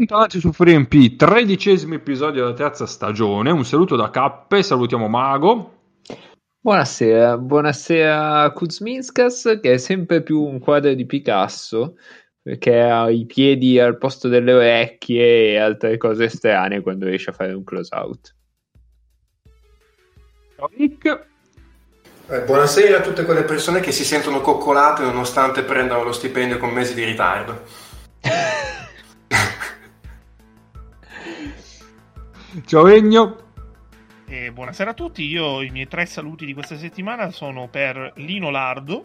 Bentornati su FreeMP, tredicesimo episodio della terza stagione. Un saluto da Cappe, salutiamo Mago. Buonasera, buonasera Kuzminskas che è sempre più un quadro di Picasso perché ha i piedi al posto delle orecchie e altre cose strane quando riesce a fare un close out. Ciao Nick. Eh, buonasera a tutte quelle persone che si sentono coccolate nonostante prendano lo stipendio con mesi di ritardo. Ciao Egno. E buonasera a tutti, io i miei tre saluti di questa settimana sono per Lino Lardo,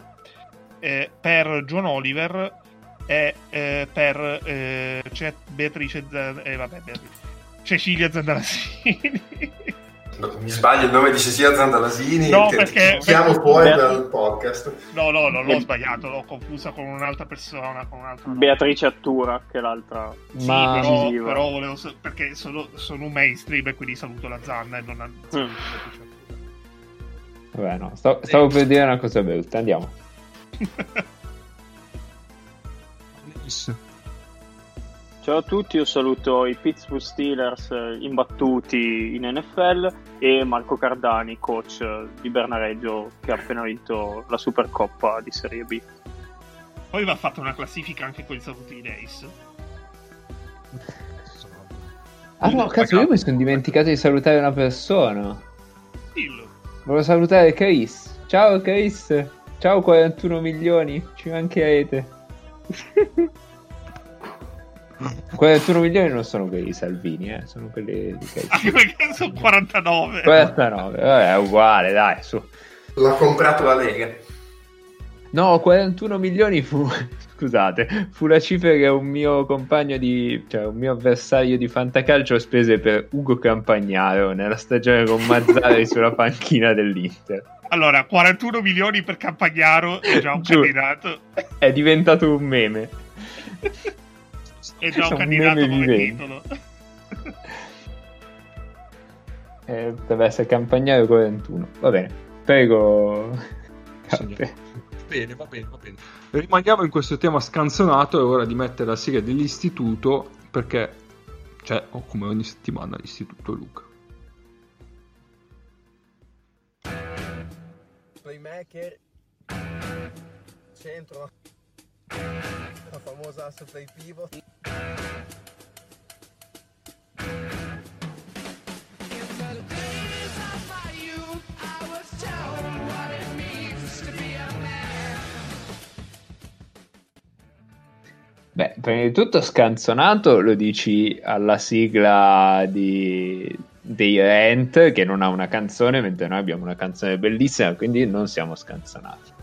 eh, per John Oliver e eh, per eh, Beatrice, Z- eh, vabbè, Beatrice. Cecilia Zandalasini. Mi sbaglio il nome di Cecilia Zandalasini No, che perché- chiamo perché- fuori Beat- dal podcast. No, no, non l'ho sbagliato, l'ho confusa con un'altra persona, con un altro nome. Beatrice Attura, che è l'altra. Sì, Ma- però, però volevo perché sono, sono un mainstream e quindi saluto la Zanna e non la Mm. Vabbè, no, stavo, stavo per dire una cosa brutta, andiamo. Ciao a tutti, io saluto i Pittsburgh Steelers eh, imbattuti in NFL e Marco Cardani, coach eh, di Bernareggio, che ha appena vinto la Supercoppa di Serie B. Poi va fatta una classifica anche con i saluti di Days. Ah no, cazzo, io mi sono dimenticato di salutare una persona. Dillo. Volevo salutare Chris. Ciao Chris. Ciao 41 milioni, ci mancherete. 41 milioni non sono quelli di Salvini, eh, sono quelli di. Anche perché sono 49. 49, vabbè, è uguale, dai, su. L'ha comprato la Lega. No, 41 milioni fu, scusate, fu la cifra che un mio compagno di, cioè un mio avversario di fantacalcio spese per Ugo Campagnaro nella stagione con Mazzari sulla panchina dell'Inter. Allora, 41 milioni per Campagnaro è già un Giù. candidato. È diventato un meme. È già un Un candidato come vivente. titolo. Eh, deve essere Campagnaro 41. Va bene, prego. Bene, va bene, va bene. Rimaniamo in questo tema scanzonato, è ora di mettere la sigla dell'istituto perché c'è, oh, come ogni settimana, l'istituto Luca. playmaker, centro, la famosa asse play pivot. Beh, prima di tutto scanzonato lo dici alla sigla di, dei Rent che non ha una canzone, mentre noi abbiamo una canzone bellissima, quindi non siamo scanzonati.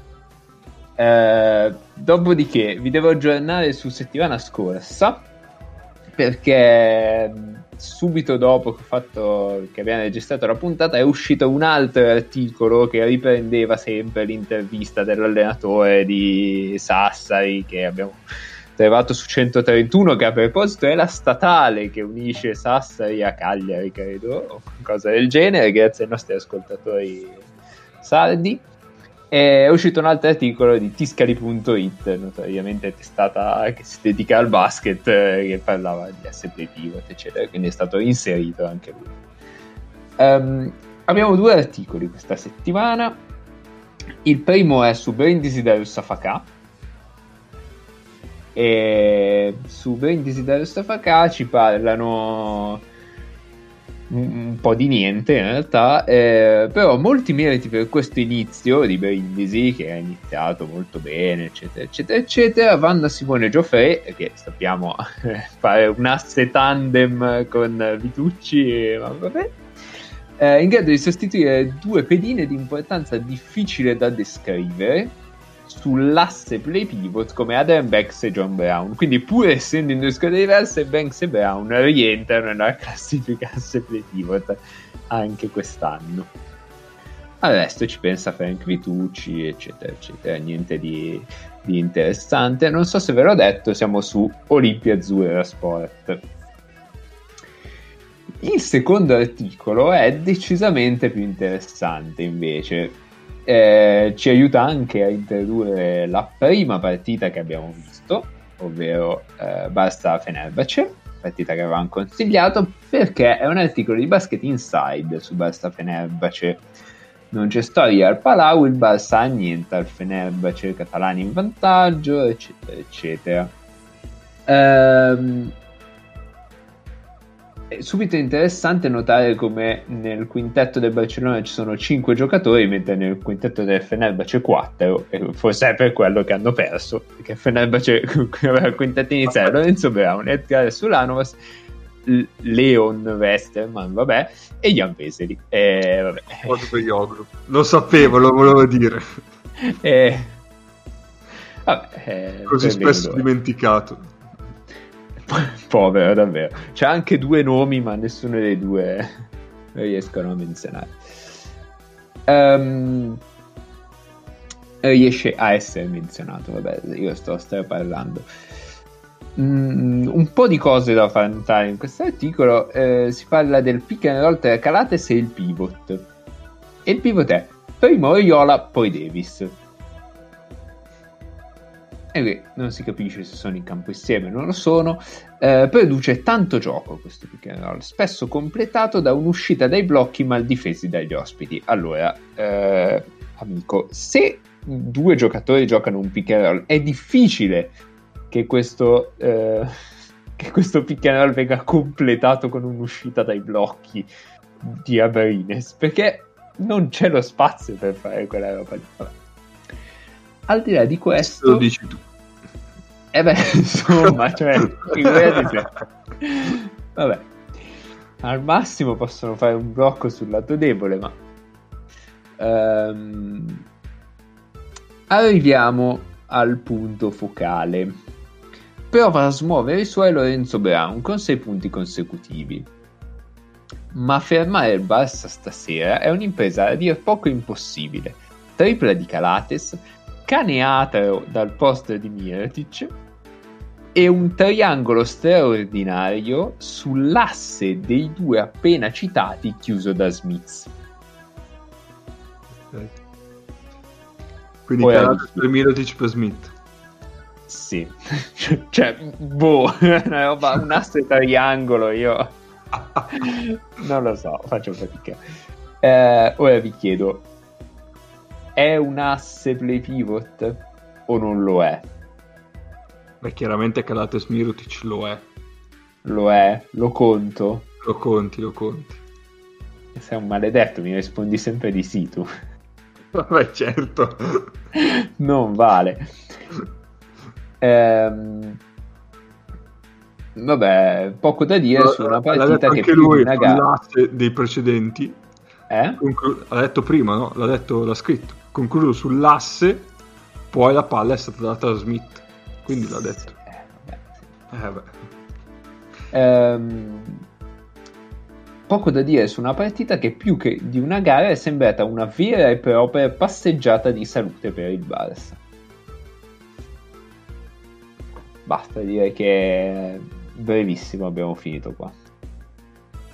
Eh, dopodiché vi devo aggiornare su settimana scorsa perché mh, subito dopo che, fatto, che abbiamo registrato la puntata è uscito un altro articolo che riprendeva sempre l'intervista dell'allenatore di Sassari che abbiamo trovato su 131 che a proposito è la statale che unisce Sassari a Cagliari credo o qualcosa del genere. Grazie ai nostri ascoltatori sardi è uscito un altro articolo di Tiscali.it notoriamente testata che si dedica al basket eh, che parlava di SP pivot eccetera quindi è stato inserito anche lui. Ehm, abbiamo due articoli questa settimana. Il primo è su Brindisi da Russafacà e su Brindisi da Russafacà ci parlano un, po' di niente in realtà, eh, però molti meriti per questo inizio di Brindisi che ha iniziato molto bene, eccetera, eccetera, eccetera, vanno a Simone Gioffre, che sappiamo fare un asse tandem con Vitucci, ma vabbè, eh, in grado di sostituire due pedine di importanza difficile da descrivere sull'asse play pivot come Adam Banks e John Brown. Quindi, pur essendo in due squadre diverse, Banks e Brown rientrano nella classifica asse play pivot anche quest'anno. Al resto ci pensa Frank Vitucci, eccetera, eccetera. Niente di, di interessante. Non so se ve l'ho detto, siamo su Olimpia Azzurra Sport. Il secondo articolo è decisamente più interessante invece. Eh, ci aiuta anche a introdurre la prima partita che abbiamo visto, ovvero eh, Barça Fenerbahce. partita che avevamo consigliato, perché è un articolo di Basket Inside su Barça Fenerbahce. Non c'è storia al Palau, il Barça annienta il Fenerbahce, catalani in vantaggio, eccetera, eccetera. Ehm, è subito interessante notare come nel quintetto del Barcellona ci sono 5 giocatori, mentre nel quintetto del Fenerbahce 4, e forse è per quello che hanno perso, perché Fenerbahce aveva il quintetto iniziale, Lorenzo Brown, Edgar Sulanovas, Leon Westerman, vabbè, e Jan Veseli. E, vabbè. Lo sapevo, lo volevo dire. E, vabbè, eh, Così spesso dimenticato. Povero, davvero. C'ha anche due nomi, ma nessuno dei due riescono a menzionare. Ehm, riesce a essere menzionato, vabbè, io sto, sto parlando. Mm, un po' di cose da far notare in questo articolo. eh, si parla del pick and roll tra Calates e il pivot. E il pivot è prima Oriola, poi Davis. E qui non si capisce se sono in campo insieme, non lo sono. Eh, produce tanto gioco questo pick and roll, spesso completato da un'uscita dai blocchi mal difesi dagli ospiti. Allora, eh, amico, se due giocatori giocano un pick and roll, è difficile che questo, eh, che questo pick and roll venga completato con un'uscita dai blocchi di Abrines, perché non c'è lo spazio per fare quella roba lì. Al di là di questo... Lo dici tu. Eh beh, insomma, cioè, figurati Vabbè, al massimo possono fare un blocco sul lato debole, ma... Ehm, Arriviamo al punto focale. Prova a smuovere i suoi Lorenzo Brown con 6 punti consecutivi. Ma fermare il Barça stasera è un'impresa a dir poco impossibile. Tripla di Calates, cane atero dal posto di Mirotic e un triangolo straordinario sull'asse dei due appena citati chiuso da Smith. Quindi Poi Calates hai- per Mirotic per Smith. Sì, cioè, boh, una roba, un asse triangolo, io non lo so, faccio fatica. Eh, ora vi chiedo, è un asse play pivot o non lo è? Beh, chiaramente Calates Mirotic lo è. Lo è? Lo conto? Lo conti, lo conti. Sei un maledetto, mi rispondi sempre di sì tu. Vabbè, certo. non vale. Ehm, vabbè, poco da dire su una partita che anche lui gara. dei precedenti. Eh? Conclu- l'ha detto prima, no? L'ha detto, l'ha scritto. Concludo sull'asse, poi la palla è stata data a Smith. Quindi l'ha detto. Eh. Eh, beh. Ehm, poco da dire su una partita che più che di una gara è sembrata una vera e propria passeggiata di salute per il Barça. Basta dire che brevissimo abbiamo finito qua.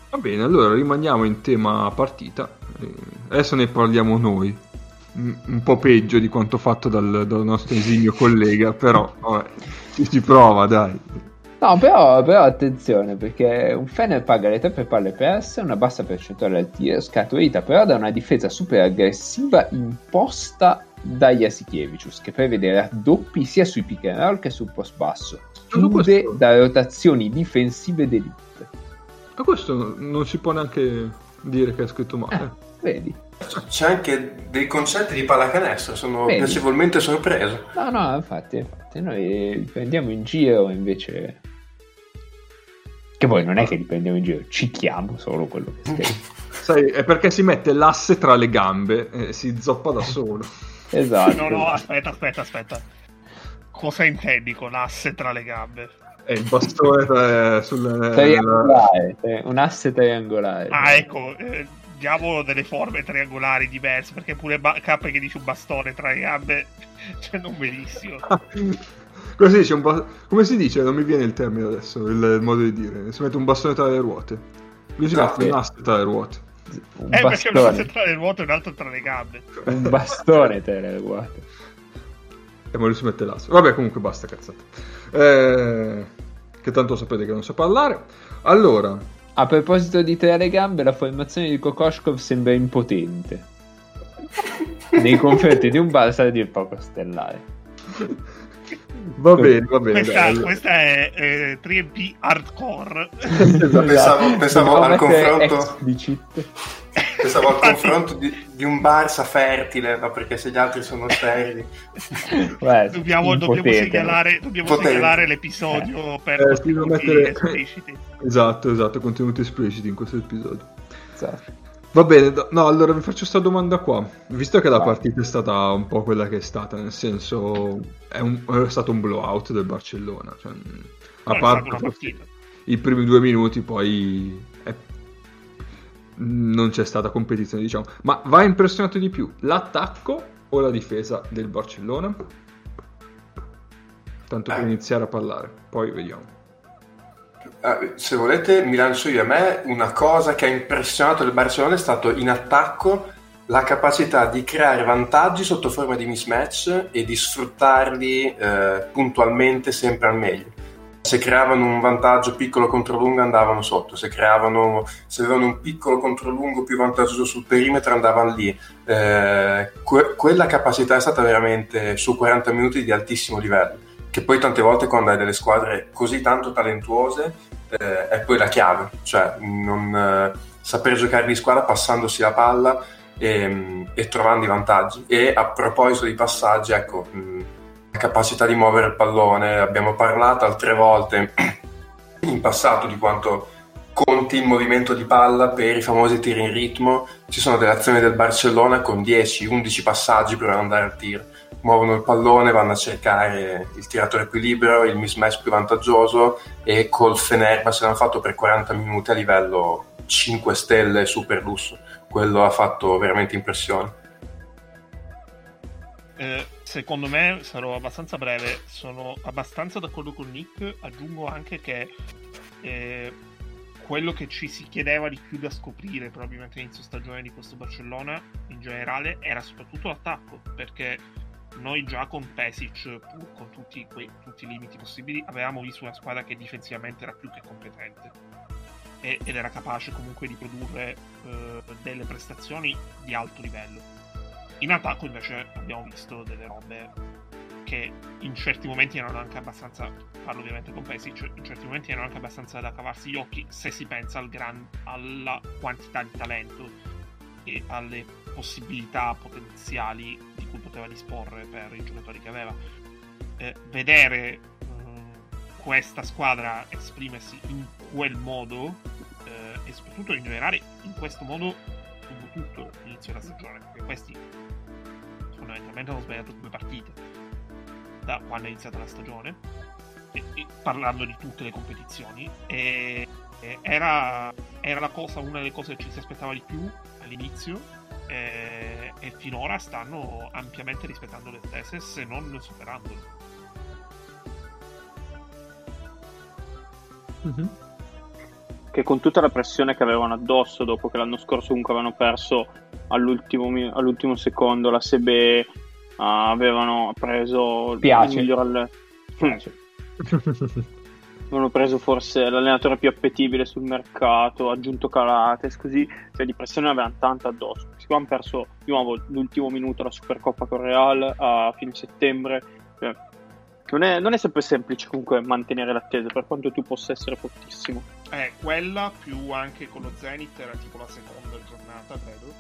Va bene, allora rimaniamo in tema partita. Eh, Adesso ne parliamo noi. Un po' peggio di quanto fatto dal, dal nostro esimio collega, però vabbè, ci si prova, dai. No, però, però attenzione perché un Fener paga le tre palle perse, una bassa percentuale al tiro, scaturita però da una difesa super aggressiva imposta da Jasikevicius che prevede raddoppi sia sui pick and roll che sul post basso. Chiude da rotazioni difensive d'elite. Ma questo non si può neanche dire che è scritto male. Vedi? C'è anche dei concetti di pallacanestro, sono Vedi? piacevolmente sorpreso. No, no, infatti, infatti noi li prendiamo in giro invece... Che poi non è che li prendiamo in giro, cicchiamo solo quello che scrive. Sai, è perché si mette l'asse tra le gambe e si zoppa da solo. esatto. No, no, aspetta, aspetta, aspetta. Cosa intendi con asse tra le gambe? E il bastone tra- sul... Triangolare, eh, un asse triangolare. Ah, ecco, eh, diamo delle forme triangolari diverse, perché pure ba- K che dice un bastone tra le gambe, cioè non benissimo. Come si dice? Un ba- Come si dice? Non mi viene il termine adesso, il, il modo di dire. Si mette un bastone tra le ruote. Lui si mette un asse tra le ruote. Un Eh, perché uno bastone, sta tra le ruote e un altro tra le gambe. un bastone tra le ruote. E ma lui si mette l'asse. Vabbè, comunque basta cazzate. Eh, che tanto sapete che non so parlare. Allora, A proposito di tre alle gambe, la formazione di Kokoshkov sembra impotente. Nei confronti di un Barça a dir poco stellare. va bene, va bene. Questa, dai. questa è eh, 3MP hardcore. Esatto. Pensavo- pensavo al confronto- explicit. Pensavo al confronto di, di un Barça fertile, ma perché se gli altri sono sterili. Guarda, Dobbiamo, dobbiamo segnalare, dobbiamo segnalare l'episodio per Eh, sì, devo contenuti mettere- espliciti. Esatto, esatto, contenuti espliciti in questo episodio. Esatto. Va bene, do- no, allora vi faccio questa domanda qua. Visto che la partita è stata un po' quella che è stata, nel senso è, un- è stato un blowout del Barcellona. Cioè, a parte i primi due minuti, poi non c'è stata competizione, diciamo. Ma va impressionato di più l'attacco o la difesa del Barcellona? Tanto per Eh. iniziare a parlare, poi vediamo. Eh, se volete, mi lancio io. A me una cosa che ha impressionato il Barcellona è stato in attacco la capacità di creare vantaggi sotto forma di mismatch e di sfruttarli eh, puntualmente sempre al meglio. Se creavano un vantaggio piccolo contro lungo andavano sotto, se, creavano, se avevano un piccolo contro lungo più vantaggioso sul perimetro andavano lì. Eh, que- quella capacità è stata veramente su 40 minuti di altissimo livello che poi tante volte quando hai delle squadre così tanto talentuose eh, è poi la chiave, cioè non eh, saper giocare di squadra passandosi la palla e, e trovando i vantaggi. E a proposito di passaggi, ecco, mh, la capacità di muovere il pallone, abbiamo parlato altre volte in passato di quanto conti il movimento di palla per i famosi tiri in ritmo, ci sono delle azioni del Barcellona con 10-11 passaggi per andare al tiro muovono il pallone, vanno a cercare il tiratore più libero, il mismatch più vantaggioso e col Fenerbahce l'hanno fatto per 40 minuti a livello 5 stelle super lusso. Quello ha fatto veramente impressione. Eh, secondo me sarò abbastanza breve, sono abbastanza d'accordo con Nick, aggiungo anche che eh, quello che ci si chiedeva di più da scoprire probabilmente all'inizio stagione di questo Barcellona in generale era soprattutto l'attacco, perché noi già con Pesic, pur con tutti, quei, tutti i limiti possibili, avevamo visto una squadra che difensivamente era più che competente ed era capace comunque di produrre eh, delle prestazioni di alto livello. In attacco invece abbiamo visto delle robe che in certi momenti erano anche abbastanza, parlo ovviamente con Pesic, in certi momenti erano anche abbastanza da cavarsi gli occhi se si pensa al gran- alla quantità di talento e alle possibilità potenziali di cui poteva disporre per i giocatori che aveva. Eh, vedere mm, questa squadra esprimersi in quel modo eh, e soprattutto in in questo modo tutto l'inizio della stagione, perché questi fondamentalmente hanno sbagliato due partite da quando è iniziata la stagione, e- e parlando di tutte le competizioni, e, e era, era la cosa, una delle cose che ci si aspettava di più all'inizio, e, e finora stanno ampiamente rispettando le attese, se non superandole. che con tutta la pressione che avevano addosso dopo che l'anno scorso comunque avevano perso all'ultimo, all'ultimo secondo la Sebe avevano preso Piace. il miglior alle- avevano preso forse l'allenatore più appetibile sul mercato aggiunto Calates così cioè di pressione ne avevano tanta addosso questi qua hanno perso di nuovo l'ultimo minuto la Supercoppa con Real a fine settembre Cioè, non, è, non è sempre semplice comunque mantenere l'attesa per quanto tu possa essere fortissimo Eh, quella più anche con lo Zenith era tipo la seconda giornata, credo.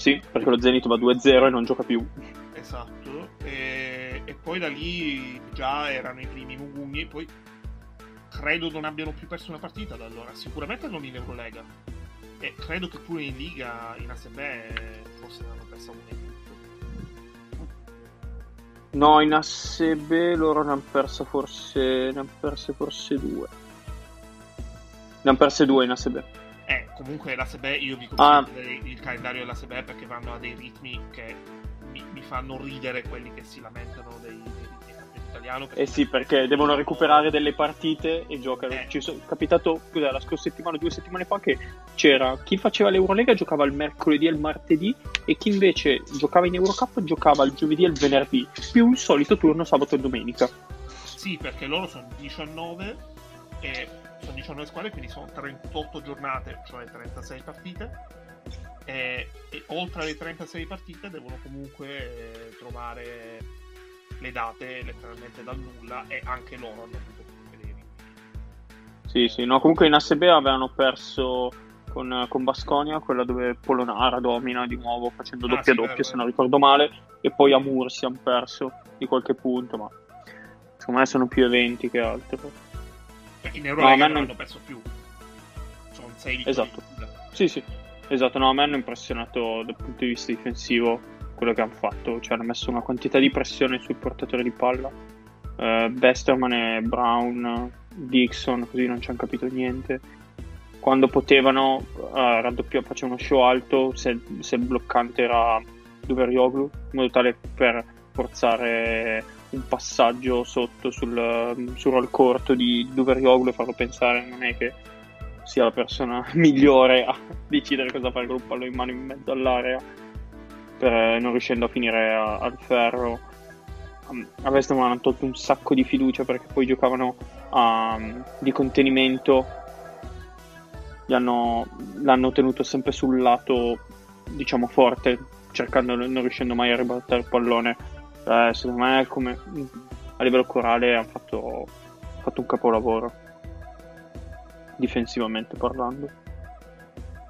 Sì, perché lo Zenit va 2-0 e non gioca più. Esatto, e, e poi da lì già erano i primi mugugni, poi credo non abbiano più perso una partita da allora, sicuramente non in Eurolega, e credo che pure in Liga, in ASB, forse ne hanno persa una. No, in ASB loro ne hanno persa forse. Ne hanno perse forse due. Ne hanno perse due in ASB. Eh, comunque l'ASB, io vi Ah. consiglio il- il calendario dell'ASB perché vanno a dei ritmi che mi, mi fanno ridere quelli che si lamentano dei, dei ritmi italiano. Eh sì, perché devono recuperare delle partite e giocano. Eh. Ci sono è capitato cos'è, la scorsa settimana, due settimane fa, che c'era chi faceva l'Eurolega giocava il mercoledì e il martedì e chi invece giocava in Eurocup giocava il giovedì e il venerdì, più il solito turno sabato e domenica. Sì, perché loro sono 19 e sono 19 squadre, quindi sono 38 giornate, cioè 36 partite. E, e oltre alle 36 partite devono comunque eh, trovare le date letteralmente dal nulla e anche loro hanno avuto problemi. Sì, sì, no, comunque in ASB avevano perso con, con Basconia, quella dove Polonara domina di nuovo facendo Ah, doppia sì, doppia vero, se non ricordo male, e poi a Mursi hanno perso di qualche punto, ma secondo me sono più eventi che altro. Cioè, in No, Eurolega a me non non- hanno perso più. Sono 6 vittorie. Esatto. Sì, sì, esatto, no, a me hanno impressionato dal punto di vista difensivo quello che hanno fatto, cioè hanno messo una quantità di pressione sul portatore di palla. Eh, Westerman e Brown, Dixon, così non ci hanno capito niente. Quando potevano eh, raddoppiare, facevano uno show alto se, se il bloccante era Duverioglu, in modo tale per forzare un passaggio sotto sul, sul roll corto di Duverioglu e farlo pensare non è che sia la persona migliore a decidere cosa fare con un pallone in mano in mezzo all'area per, eh, non riuscendo a finire a- al ferro. Um, a Westerman hanno tolto un sacco di fiducia perché poi giocavano a- di contenimento. Hanno- l'hanno tenuto sempre sul lato diciamo forte cercando non riuscendo mai a ribaltare il pallone Eh, secondo me come a livello corale hanno fatto, fatto un capolavoro difensivamente parlando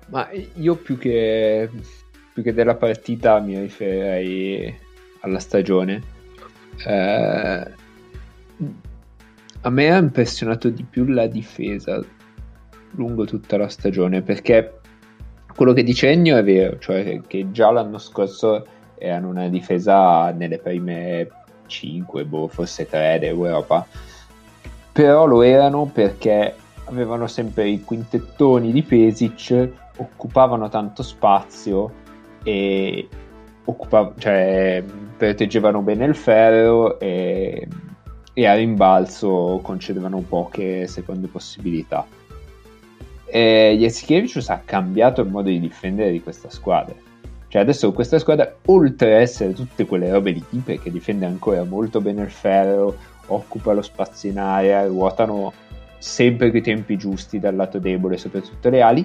Ma io più che, più che della partita mi riferirei alla stagione. Eh, a me ha impressionato di più la difesa lungo tutta la stagione perché quello che dice Ennio è vero, cioè che già l'anno scorso erano una difesa nelle prime 5, boh, forse 3 d'Europa, però lo erano perché avevano sempre i quintettoni di Pesic, occupavano tanto spazio e occupav- cioè, proteggevano bene il ferro e, e a rimbalzo concedevano poche seconde possibilità. E Jasikiewicz ha cambiato il modo di difendere di questa squadra. Cioè adesso questa squadra, oltre a essere tutte quelle robe di tipo che difende ancora molto bene il ferro, occupa lo spazio in area, ruotano sempre coi tempi giusti dal lato debole, soprattutto le ali,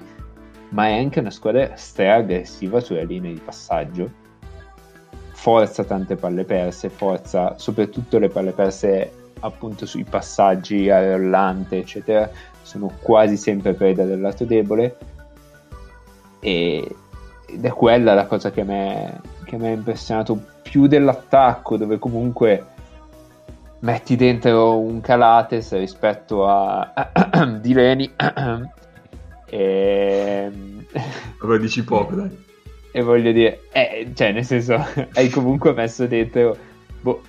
ma è anche una squadra stra aggressiva sulla linea di passaggio. Forza tante palle perse, forza soprattutto le palle perse appunto sui passaggi a rollante, eccetera, sono quasi sempre preda del lato debole. E, ed è quella la cosa che a me, che mi ha impressionato più dell'attacco, dove comunque metti dentro un Calates rispetto a Dileni e, Vabbè, dici poco, dai. e voglio dire, eh, cioè nel senso, hai comunque messo dentro, boh,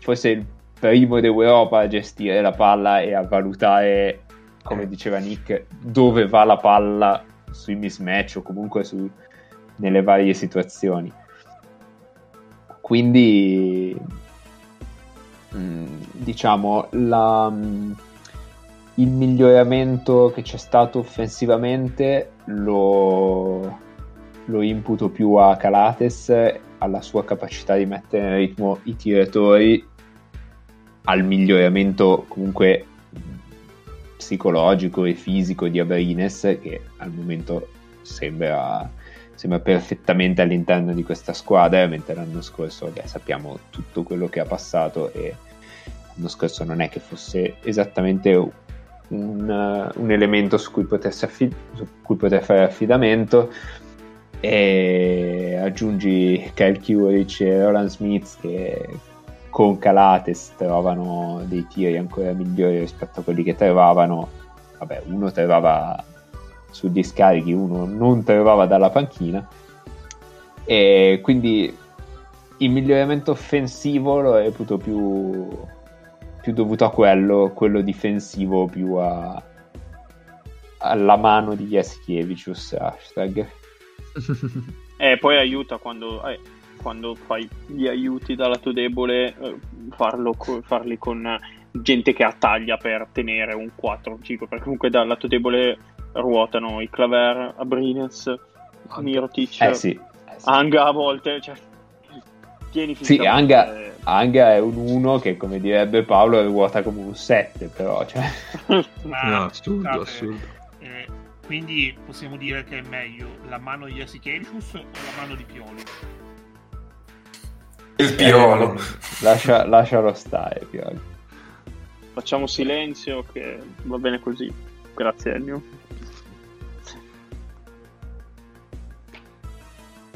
forse il primo d'Europa a gestire la palla e a valutare, come diceva Nick, dove va la palla sui mismatch o comunque su, nelle varie situazioni. Quindi, mm, diciamo, la, mm, il miglioramento che c'è stato offensivamente lo, lo imputo più a Calates, alla sua capacità di mettere in ritmo i tiratori, al miglioramento comunque psicologico e fisico di Abrines che al momento sembra, sembra perfettamente all'interno di questa squadra mentre l'anno scorso beh, sappiamo tutto quello che ha passato e l'anno scorso non è che fosse esattamente un, un elemento su cui, potersi affid- su cui poter fare affidamento. E aggiungi Kyle Kuric e Roland Smith che con Calates trovano dei tiri ancora migliori rispetto a quelli che trovavano. Vabbè uno trovava sugli scarichi uno non trovava dalla panchina. E quindi il miglioramento offensivo lo reputo più, più dovuto a quello quello difensivo più a, alla mano di Jaskiewicz hashtag. E poi aiuta quando, eh, quando fai gli aiuti dal lato debole, eh, co- farli con eh, gente che ha taglia per tenere un 4 un 5, perché comunque dal lato debole ruotano i Claver, Abrines, Mirotic, eh sì, eh sì. Anga a volte, cioè, tieni Sì, Anga- Anga è un 1 che, come direbbe Paolo, ruota come un 7, però. Cioè... Ma, No, assurdo, scusate, assurdo. eh, quindi possiamo dire che è meglio la mano di Jasikevicius o la mano di Pioli? Il piolo. Eh, lascia- lascialo stare, Pioli. Facciamo silenzio che va bene così. Grazie Ennio.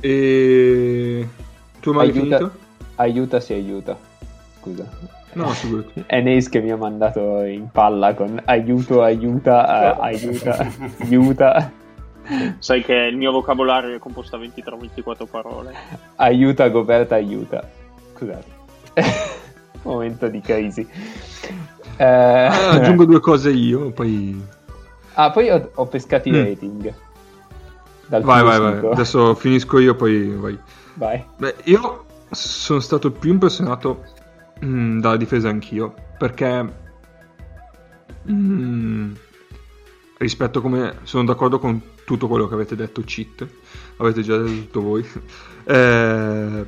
E... Tu mai Aiuta, finito? aiuta si aiuta. Scusa. No, figurati. È Neis che mi ha mandato in palla con aiuto, aiuta, eh, aiuta, aiuta, Sai che il mio vocabolario è composto da 23-24 parole. aiuta, coperta, aiuta. Scusate. Momento di crisi. Eh, Ah, aggiungo due cose io, poi... ah, poi ho, ho pescato i Mm. rating. Dal Vai, vai, vai. Adesso finisco io, poi vai. Vai. Beh, io sono stato più impressionato mm, dalla difesa anch'io, perché mm, rispetto come sono d'accordo con tutto quello che avete detto, cheat, avete già detto tutto voi, Eh,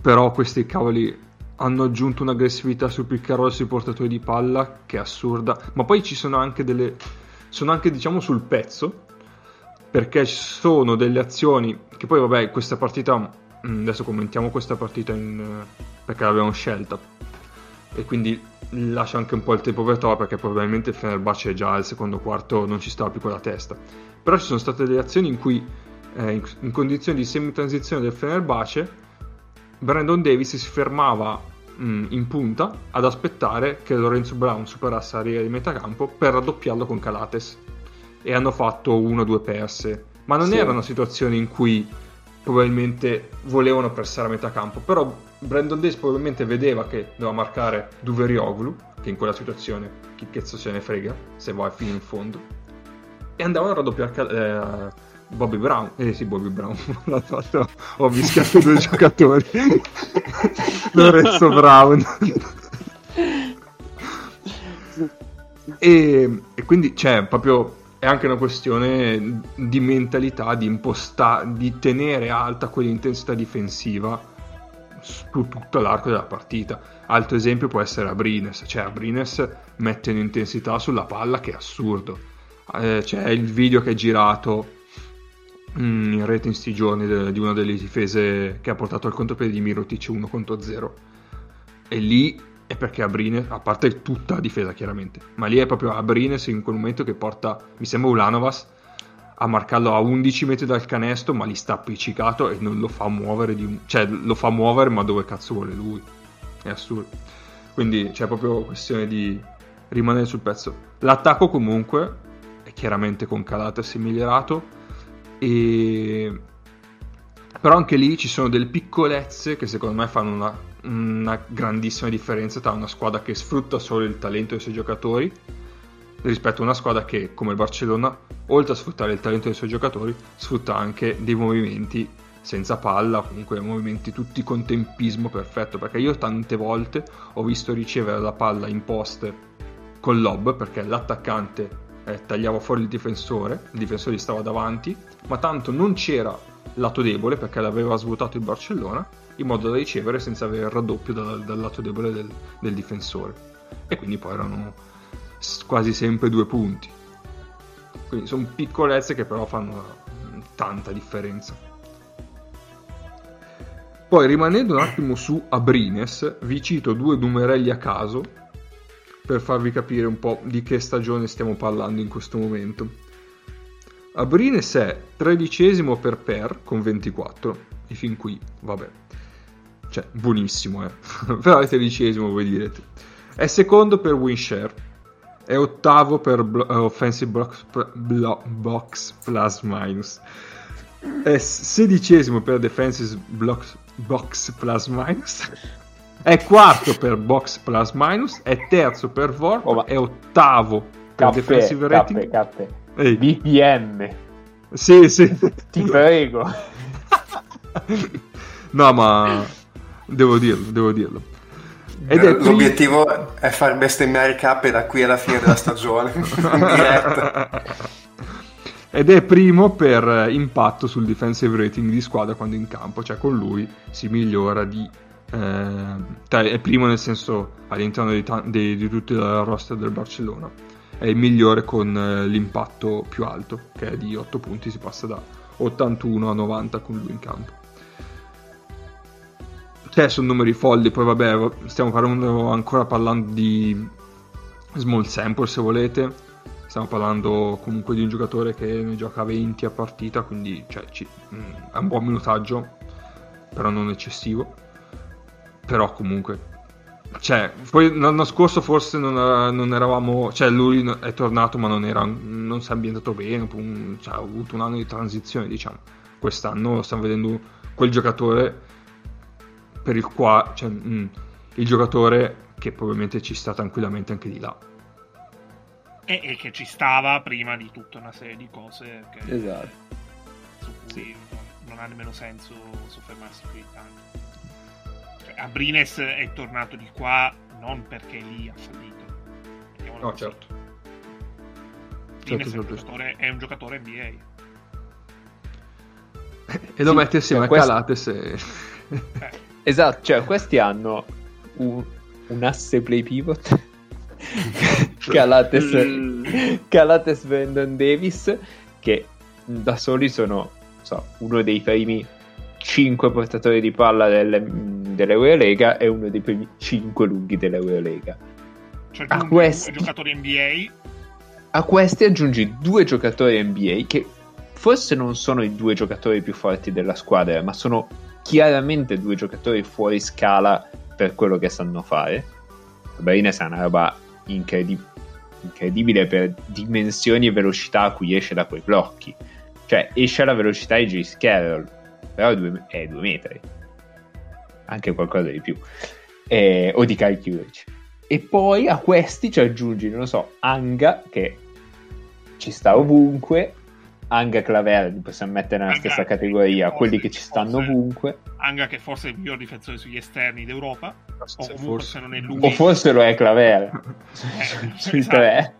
però questi cavoli hanno aggiunto un'aggressività sul pick and roll sui portatori di palla che è assurda, ma poi ci sono anche delle, sono anche diciamo sul pezzo, perché ci sono delle azioni che poi vabbè questa partita mm, adesso commentiamo questa partita in, eh, perché l'abbiamo scelta. E quindi lascia anche un po' il tempo per trovare perché probabilmente il Fenerbahce già al secondo quarto non ci stava più con la testa. Però ci sono state delle azioni in cui eh, in, in condizioni di semi-transizione del Fenerbahce Brandon Davis si fermava mm, in punta ad aspettare che Lorenzo Brown superasse la riga di metacampo per raddoppiarlo con Calates e hanno fatto uno o due perse. Ma non Sì. erano situazioni in cui probabilmente volevano persare a metà campo, però Brandon Davis probabilmente vedeva che doveva marcare Duverioglu, che in quella situazione chi cazzo se ne frega, se va fino in fondo, e andavano a raddoppiare eh, Bobby Brown. Eh sì, Bobby Brown, ho mischiato due giocatori. Lorenzo Brown. E, e quindi c'è proprio è anche una questione di mentalità, di impostare, di tenere alta quell'intensità difensiva su tutto l'arco della partita. Altro esempio può essere Abrines, cioè Abrines mette un'intensità sulla palla che è assurdo. Eh, c'è il video che è girato mm, in rete in sti giorni de- di una delle difese che ha portato al contropiede di Mirotic 1 contro 0 e lì è perché Abrines, a parte tutta la difesa chiaramente, ma lì è proprio Abrines in quel momento che porta, mi sembra Ulanovas, a marcarlo a 11 metri dal canestro, ma li sta appiccicato e non lo fa muovere, un... cioè lo fa muovere ma dove cazzo vuole lui. È assurdo. Quindi c'è proprio questione di rimanere sul pezzo. L'attacco comunque è chiaramente con Calates migliorato e però anche lì ci sono delle piccolezze che secondo me fanno una, una grandissima differenza tra una squadra che sfrutta solo il talento dei suoi giocatori rispetto a una squadra che, come il Barcellona, oltre a sfruttare il talento dei suoi giocatori, sfrutta anche dei movimenti senza palla, comunque movimenti tutti con tempismo perfetto, perché io tante volte ho visto ricevere la palla in poste con lob, perché l'attaccante eh, tagliava fuori il difensore, il difensore gli stava davanti, ma tanto non c'era lato debole perché l'aveva svuotato il Barcellona, in modo da ricevere senza avere il raddoppio dal, dal lato debole del, del difensore. E quindi poi erano quasi sempre due punti. Quindi sono piccolezze che però fanno mm, tanta differenza. Poi rimanendo un attimo su Abrines, vi cito due numerelli a caso per farvi capire un po' di che stagione stiamo parlando in questo momento. Abrines è tredicesimo per per con 24 e fin qui, vabbè, cioè buonissimo, eh. però è tredicesimo voi direte. È secondo per win share, è ottavo per blo- eh, offensive box, blo- box plus minus, è sedicesimo per defensive blocks- box plus minus, è quarto per box plus minus, è terzo per VOR, Oh, ma- è ottavo per Caffè, defensive caffè, rating. caffè. Ehi, BPM, sì, sì. ti prego. no, ma devo dirlo, devo dirlo. Ed è L'obiettivo è far bestemmiare K da qui alla fine della stagione. Ed è primo per eh, impatto sul defensive rating di squadra quando in campo, cioè con lui si migliora di eh, cioè, è primo nel senso all'interno di, di, di tutto il roster del Barcellona è il migliore con eh, l'impatto più alto che è di 8 punti si passa da 81 a 90 con lui in campo cioè sono numeri folli poi vabbè stiamo parlando, ancora parlando di small sample se volete. Stiamo parlando comunque di un giocatore che ne gioca 20 a partita quindi cioè, ci, mh, è un buon minutaggio però non eccessivo. Però comunque cioè, poi l'anno scorso forse non, non, eravamo cioè lui è tornato ma non, era, non si è ambientato bene cioè, ha avuto un anno di transizione diciamo. Quest'anno stiamo vedendo quel giocatore per il quale cioè, mh, il giocatore che probabilmente ci sta tranquillamente anche di là e, e, che ci stava prima di tutta una serie di cose che, esatto. su cui sì. non, non ha nemmeno senso soffermarsi più di tanto cioè, Abrines è tornato di qua non perché lì ha fallito. No, certo. Abrines certo, è, un giocatore, è un giocatore NBA. E lo sì, mette insieme cioè, a Calates e... eh. Esatto, cioè questi hanno un, un asse play pivot Calates, mm. Calates Brandon Davis che da soli sono so, uno dei primi 5 portatori di palla delle, dell'Eurolega e uno dei primi 5 lunghi dell'Eurolega. Cioè, a questi giocatori NBA. A questi aggiungi due giocatori NBA che forse non sono i due giocatori più forti della squadra, ma sono chiaramente due giocatori fuori scala per quello che sanno fare. Barines è una roba incredib- incredibile per dimensioni e velocità a cui esce da quei blocchi. Cioè, esce alla velocità di Jace Carroll però è due, è due metri, anche qualcosa di più, eh, o di Kai Kurich. E poi a questi ci aggiungi, non lo so, Anga, che ci sta ovunque, Anga Claver li possiamo mettere nella Anga, stessa categoria, quelli che ci stanno forse, ovunque. Anga che forse è il miglior difensore sugli esterni d'Europa, o forse, se non è lui. O forse lo è Claver, eh, sui esatto. tre.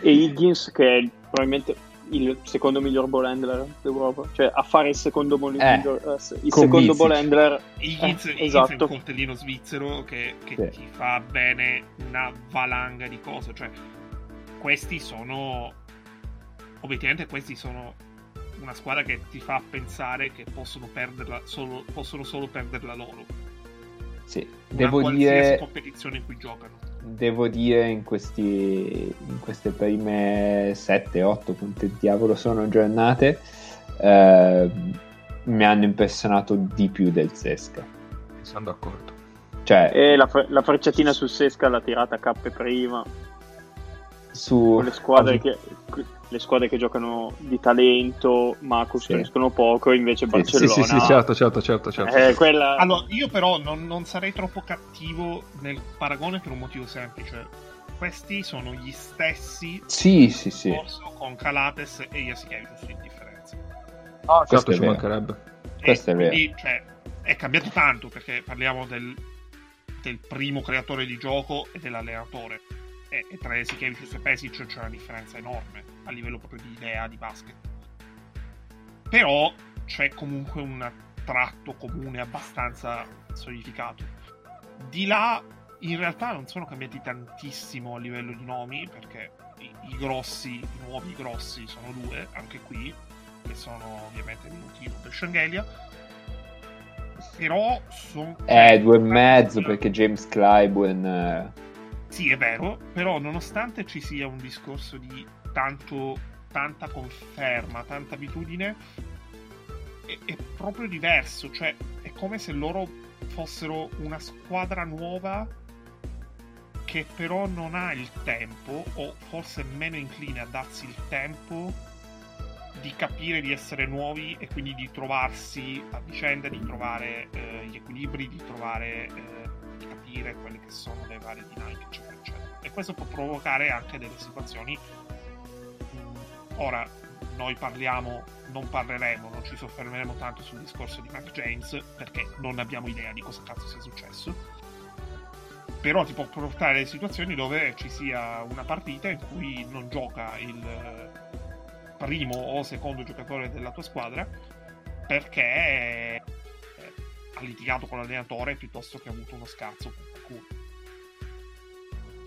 E Higgins che è probabilmente il secondo miglior ball handler d'Europa, cioè a fare il secondo ball, eh, miglior, eh, il secondo ball handler Higgins, eh, esatto. è un coltellino svizzero che, che sì. ti fa bene una valanga di cose, cioè questi sono obiettivamente questi sono una squadra che ti fa pensare che possono perderla solo, possono solo perderla loro. Sì, devo dire competizione in cui giocano. devo dire in, questi, in queste prime 7-8 punte di diavolo sono giornate eh, mi hanno impressionato di più del Sesca. Sono d'accordo. Cioè, e la, la frecciatina sul Sesca l'ha tirata a cappe prima. Su le squadre, che, le squadre che giocano di talento ma costruiscono sì. poco invece sì, Barcellona sì, sì, sì, certo certo certo, certo. Eh, quella... allora io però non, non, sarei troppo cattivo nel paragone per un motivo semplice. Questi sono gli stessi sì sì sì. con Calates e Jasikevicius in differenza. Ah, certo ci mancherebbe. Questo è vero. cioè, è cambiato tanto perché parliamo del, del primo creatore di gioco e dell'allenatore. E, e tra Esikevicius e Pesic c'è una differenza enorme a livello proprio di idea di basket. Però c'è comunque un tratto comune abbastanza solidificato. Di là, in realtà non sono cambiati tantissimo a livello di nomi, perché i, i grossi, i nuovi grossi sono due, anche qui, che sono ovviamente motivo per Shangelia. Però sono... Eh, due e mezzo, perché James Clyburn... Eh sì, è vero, però nonostante ci sia un discorso di tanto, tanta conferma, tanta abitudine, è, è proprio diverso, cioè è come se loro fossero una squadra nuova che però non ha il tempo, o forse meno incline a darsi il tempo di capire di essere nuovi e quindi di trovarsi a vicenda, di trovare eh, gli equilibri, di trovare eh, capire quelle che sono le varie dinamiche, eccetera, eccetera. E questo può provocare anche delle situazioni. Ora, noi parliamo, non parleremo, non ci soffermeremo tanto sul discorso di Mark James perché non abbiamo idea di cosa cazzo sia successo. Però ti può portare delle situazioni dove ci sia una partita in cui non gioca il primo o secondo giocatore della tua squadra perché ha litigato con l'allenatore piuttosto che ha avuto uno scarso con qualcuno.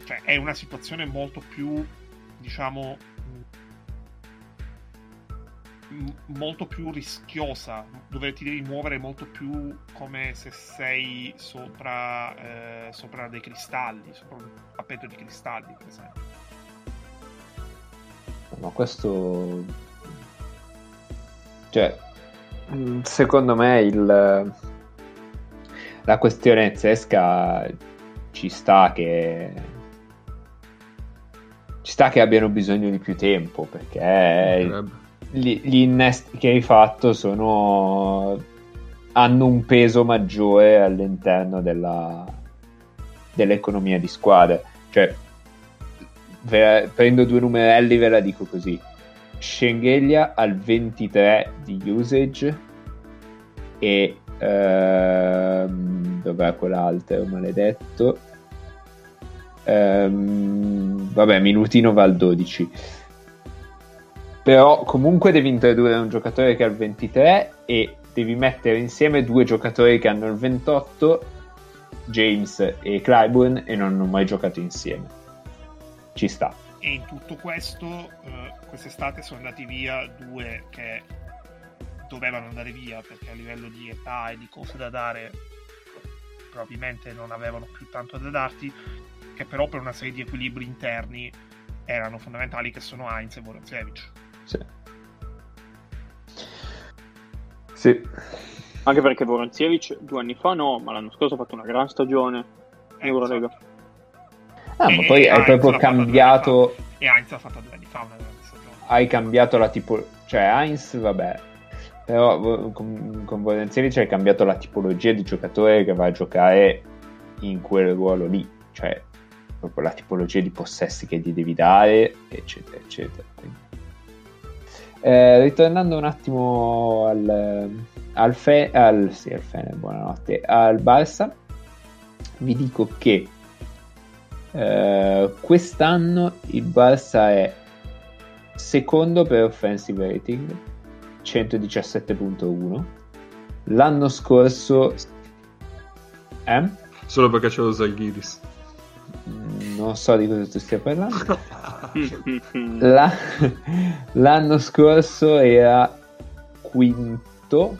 Cioè, è una situazione molto più, diciamo, molto più rischiosa, dove ti devi muovere molto più come se sei sopra, eh, sopra dei cristalli, sopra un tappeto di cristalli, per esempio. Ma questo... Cioè, mm, secondo me il... la questione zesca ci sta che... Ci sta che abbiano bisogno di più tempo perché Sarebbe. Gli, gli innesti che hai fatto sono hanno un peso maggiore all'interno della, dell'economia di squadra. Cioè, ve- prendo due numerelli, ve la dico così. Schengelia al 23 di usage e ehm, dov'è quell'altro maledetto? Ehm, vabbè, Minutino va al 12 però comunque devi introdurre un giocatore che ha il 23 e devi mettere insieme due giocatori che hanno il 28 James e Clyburn e non hanno mai giocato insieme ci sta E in tutto questo, eh, quest'estate sono andati via due che dovevano andare via perché a livello di età e di cose da dare probabilmente non avevano più tanto da darti, che però per una serie di equilibri interni erano fondamentali, che sono Heinz e Voronzevich. Sì. sì. Anche perché Voronzievic due anni fa no, ma l'anno scorso ha fatto una gran stagione in Eurolega. Ah, ma poi hai proprio cambiato. E Heinz l'ha fatta due anni fa una grande stagione. hai cambiato la tipo cioè Heinz vabbè però con, con Volenzevic hai cambiato la tipologia di giocatore che va a giocare in quel ruolo lì cioè proprio la tipologia di possessi che gli devi dare eccetera eccetera Quindi- Eh, ritornando un attimo al al, Fe- al, sì, al Fener, buonanotte al Barça vi dico che eh, quest'anno il Barça è secondo per offensive rating 117.1 l'anno scorso eh? Solo perché c'è lo Zalgiris. Non so di cosa tu stia parlando. La- l'anno scorso era quinto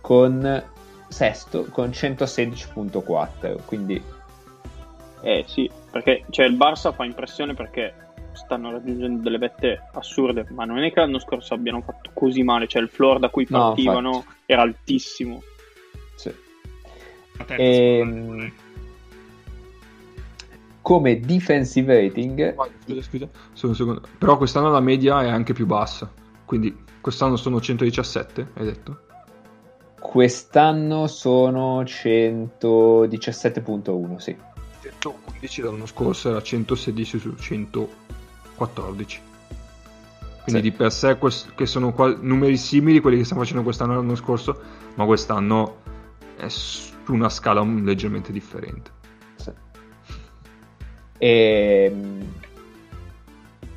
con sesto con 116.4 quindi Eh sì, perché cioè, il Barça fa impressione perché stanno raggiungendo delle vette assurde, ma non è che l'anno scorso abbiano fatto così male, cioè il floor da cui No, partivano infatti. era altissimo. sì. Sicuramente. Come defensive rating Scusa, scusa, solo secondo. Però quest'anno la media è anche più bassa. Quindi quest'anno sono 117, hai detto? quest'anno sono 117.1 sì 111 l'anno scorso era 116 su 114. Quindi Sì. di per sé quest- che sono qua- numeri simili quelli che stiamo facendo quest'anno e l'anno scorso, ma quest'anno è su una scala leggermente differente. Sì. E,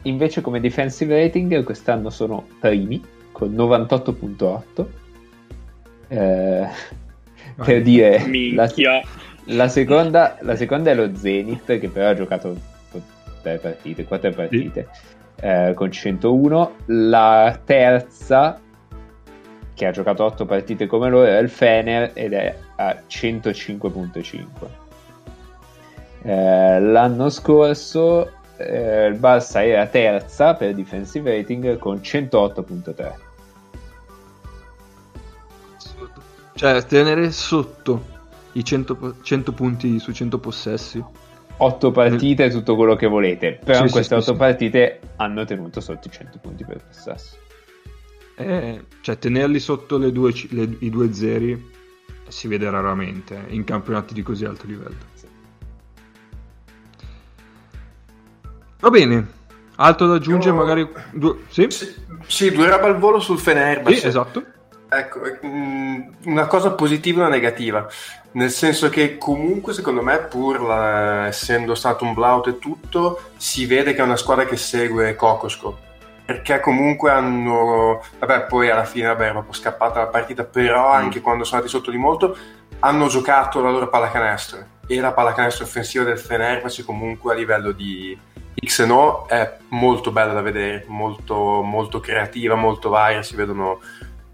invece come defensive rating quest'anno sono primi con 98.8 eh, per dire la, la seconda, la seconda è lo Zenith che però ha giocato tre partite, quattro partite eh, con 101 la terza che ha giocato 8 partite come loro è il Fener ed è a 105.5 eh, l'anno scorso eh, il Barça era terza per defensive rating con 108.3 Cioè, tenere sotto i 100, po- 100 punti su 100 possessi. 8 partite è tutto quello che volete però Sì, in sì, queste sì, 8 sì. partite hanno tenuto sotto i 100 punti per possesso Eh, cioè, tenerli sotto le due, le- i due zeri si vede raramente eh, in campionati di così alto livello. Va bene. Altro da aggiungere, Io- magari due... Sì? Sì, sì, due robe al volo sul Fenerbahce. Sì, esatto. Ecco, mm, una cosa positiva e una negativa, nel senso che comunque secondo me pur la- essendo stato un blowout e tutto, si vede che è una squadra che segue Kokosko, perché comunque hanno, vabbè poi alla fine vabbè, era proprio scappata la partita, però Mm. anche quando sono andati sotto di molto, hanno giocato la loro pallacanestro e la pallacanestro offensiva del Fenerbahce comunque a livello di X no è molto bella da vedere, molto, molto creativa, molto varia, si vedono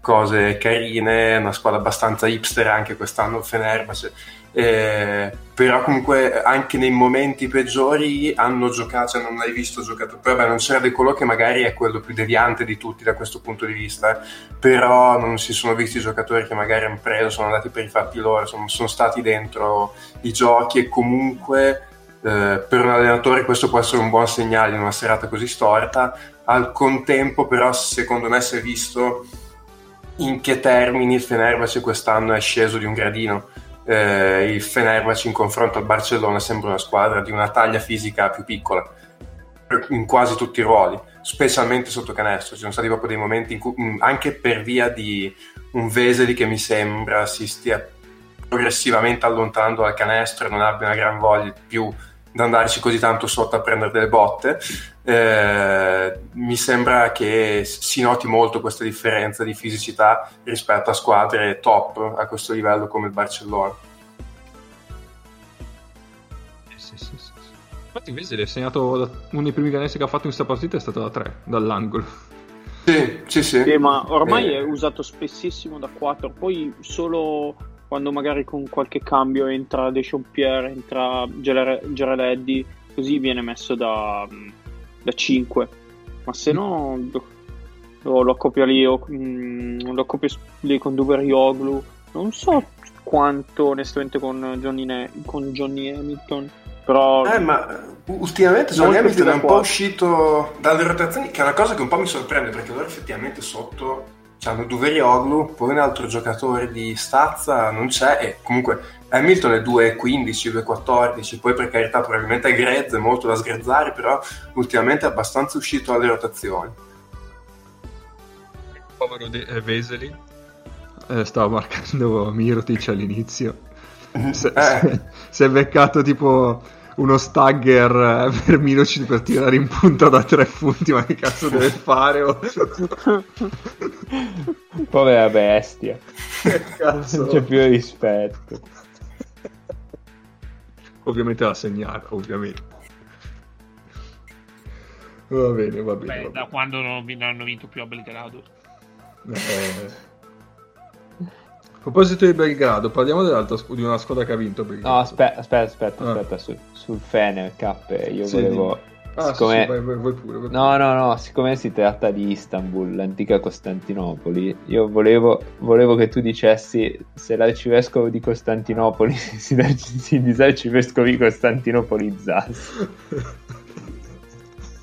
cose carine, una squadra abbastanza hipster anche quest'anno il Fenerbahce eh, però comunque anche nei momenti peggiori hanno giocato, cioè non hai visto giocato, però beh, non c'era De Colò che magari è quello più deviante di tutti da questo punto di vista, però non si sono visti giocatori che magari hanno preso, sono andati per i fatti loro, sono, sono stati dentro i giochi e comunque eh, per un allenatore questo può essere un buon segnale in una serata così storta, al contempo però secondo me si è visto in che termini il Fenerbahce quest'anno è sceso di un gradino eh, il Fenerbahce in confronto al Barcellona sembra una squadra di una taglia fisica più piccola in quasi tutti i ruoli, specialmente sotto canestro. Ci sono stati proprio dei momenti in cui, anche per via di un Veseli che mi sembra si stia progressivamente allontanando dal canestro e non abbia una gran voglia più di andarci così tanto sotto a prendere delle botte. Eh, mi sembra che si noti molto questa differenza di fisicità rispetto a squadre top a questo livello come il Barcellona. Sì, sì, sì. Infatti, Vesely ha segnato da, uno dei primi canestri che ha fatto in questa partita è stato da 3 dall'angolo. Sì, sì, sì. sì ma ormai Eh. è usato spessissimo da 4, poi solo quando magari con qualche cambio entra Deshaun Pierre, entra Gereleddi, così viene messo da, da 5. Ma se no lo, lo accoppia lì, o, mm, lo accoppia lì con Duverioglu. Non so quanto onestamente con Johnny, Ne- con Johnny Hamilton, però Eh, ma ultimamente Johnny Hamilton è un po' uscito dalle rotazioni, che è una cosa che un po' mi sorprende perché loro effettivamente sotto hanno Duverioglu, poi un altro giocatore di stazza non c'è e comunque Hamilton è 2.15, 2.14, poi per carità probabilmente è grezzo, è molto da sgrezzare, però ultimamente è abbastanza uscito dalle rotazioni. povero De- eh, Vesely eh, stava marcando Mirotic all'inizio. Si Eh. è beccato tipo uno stagger per Mirotic per tirare in punta da tre punti, ma che cazzo deve fare? oh? Povera bestia. Che cazzo? Non c'è più rispetto. Ovviamente l'ha segnata, ovviamente. Va bene, va bene. Beh, va da bene. quando non, non hanno vinto più a Belgrado. Eh. A proposito di Belgrado, parliamo di una squadra che ha vinto Belgrado. No, aspetta, aspetta, aspetta, Ah. aspetta, sul, sul Fener Cup io Sì, volevo... Ah, siccome- sì, vai, vai, vai pure. vai No, no, no, siccome si tratta di Istanbul, l'antica Costantinopoli, io volevo, volevo che tu dicessi se l'arcivescovo di Costantinopoli si, si disarcivescovi costantinopolizzasse.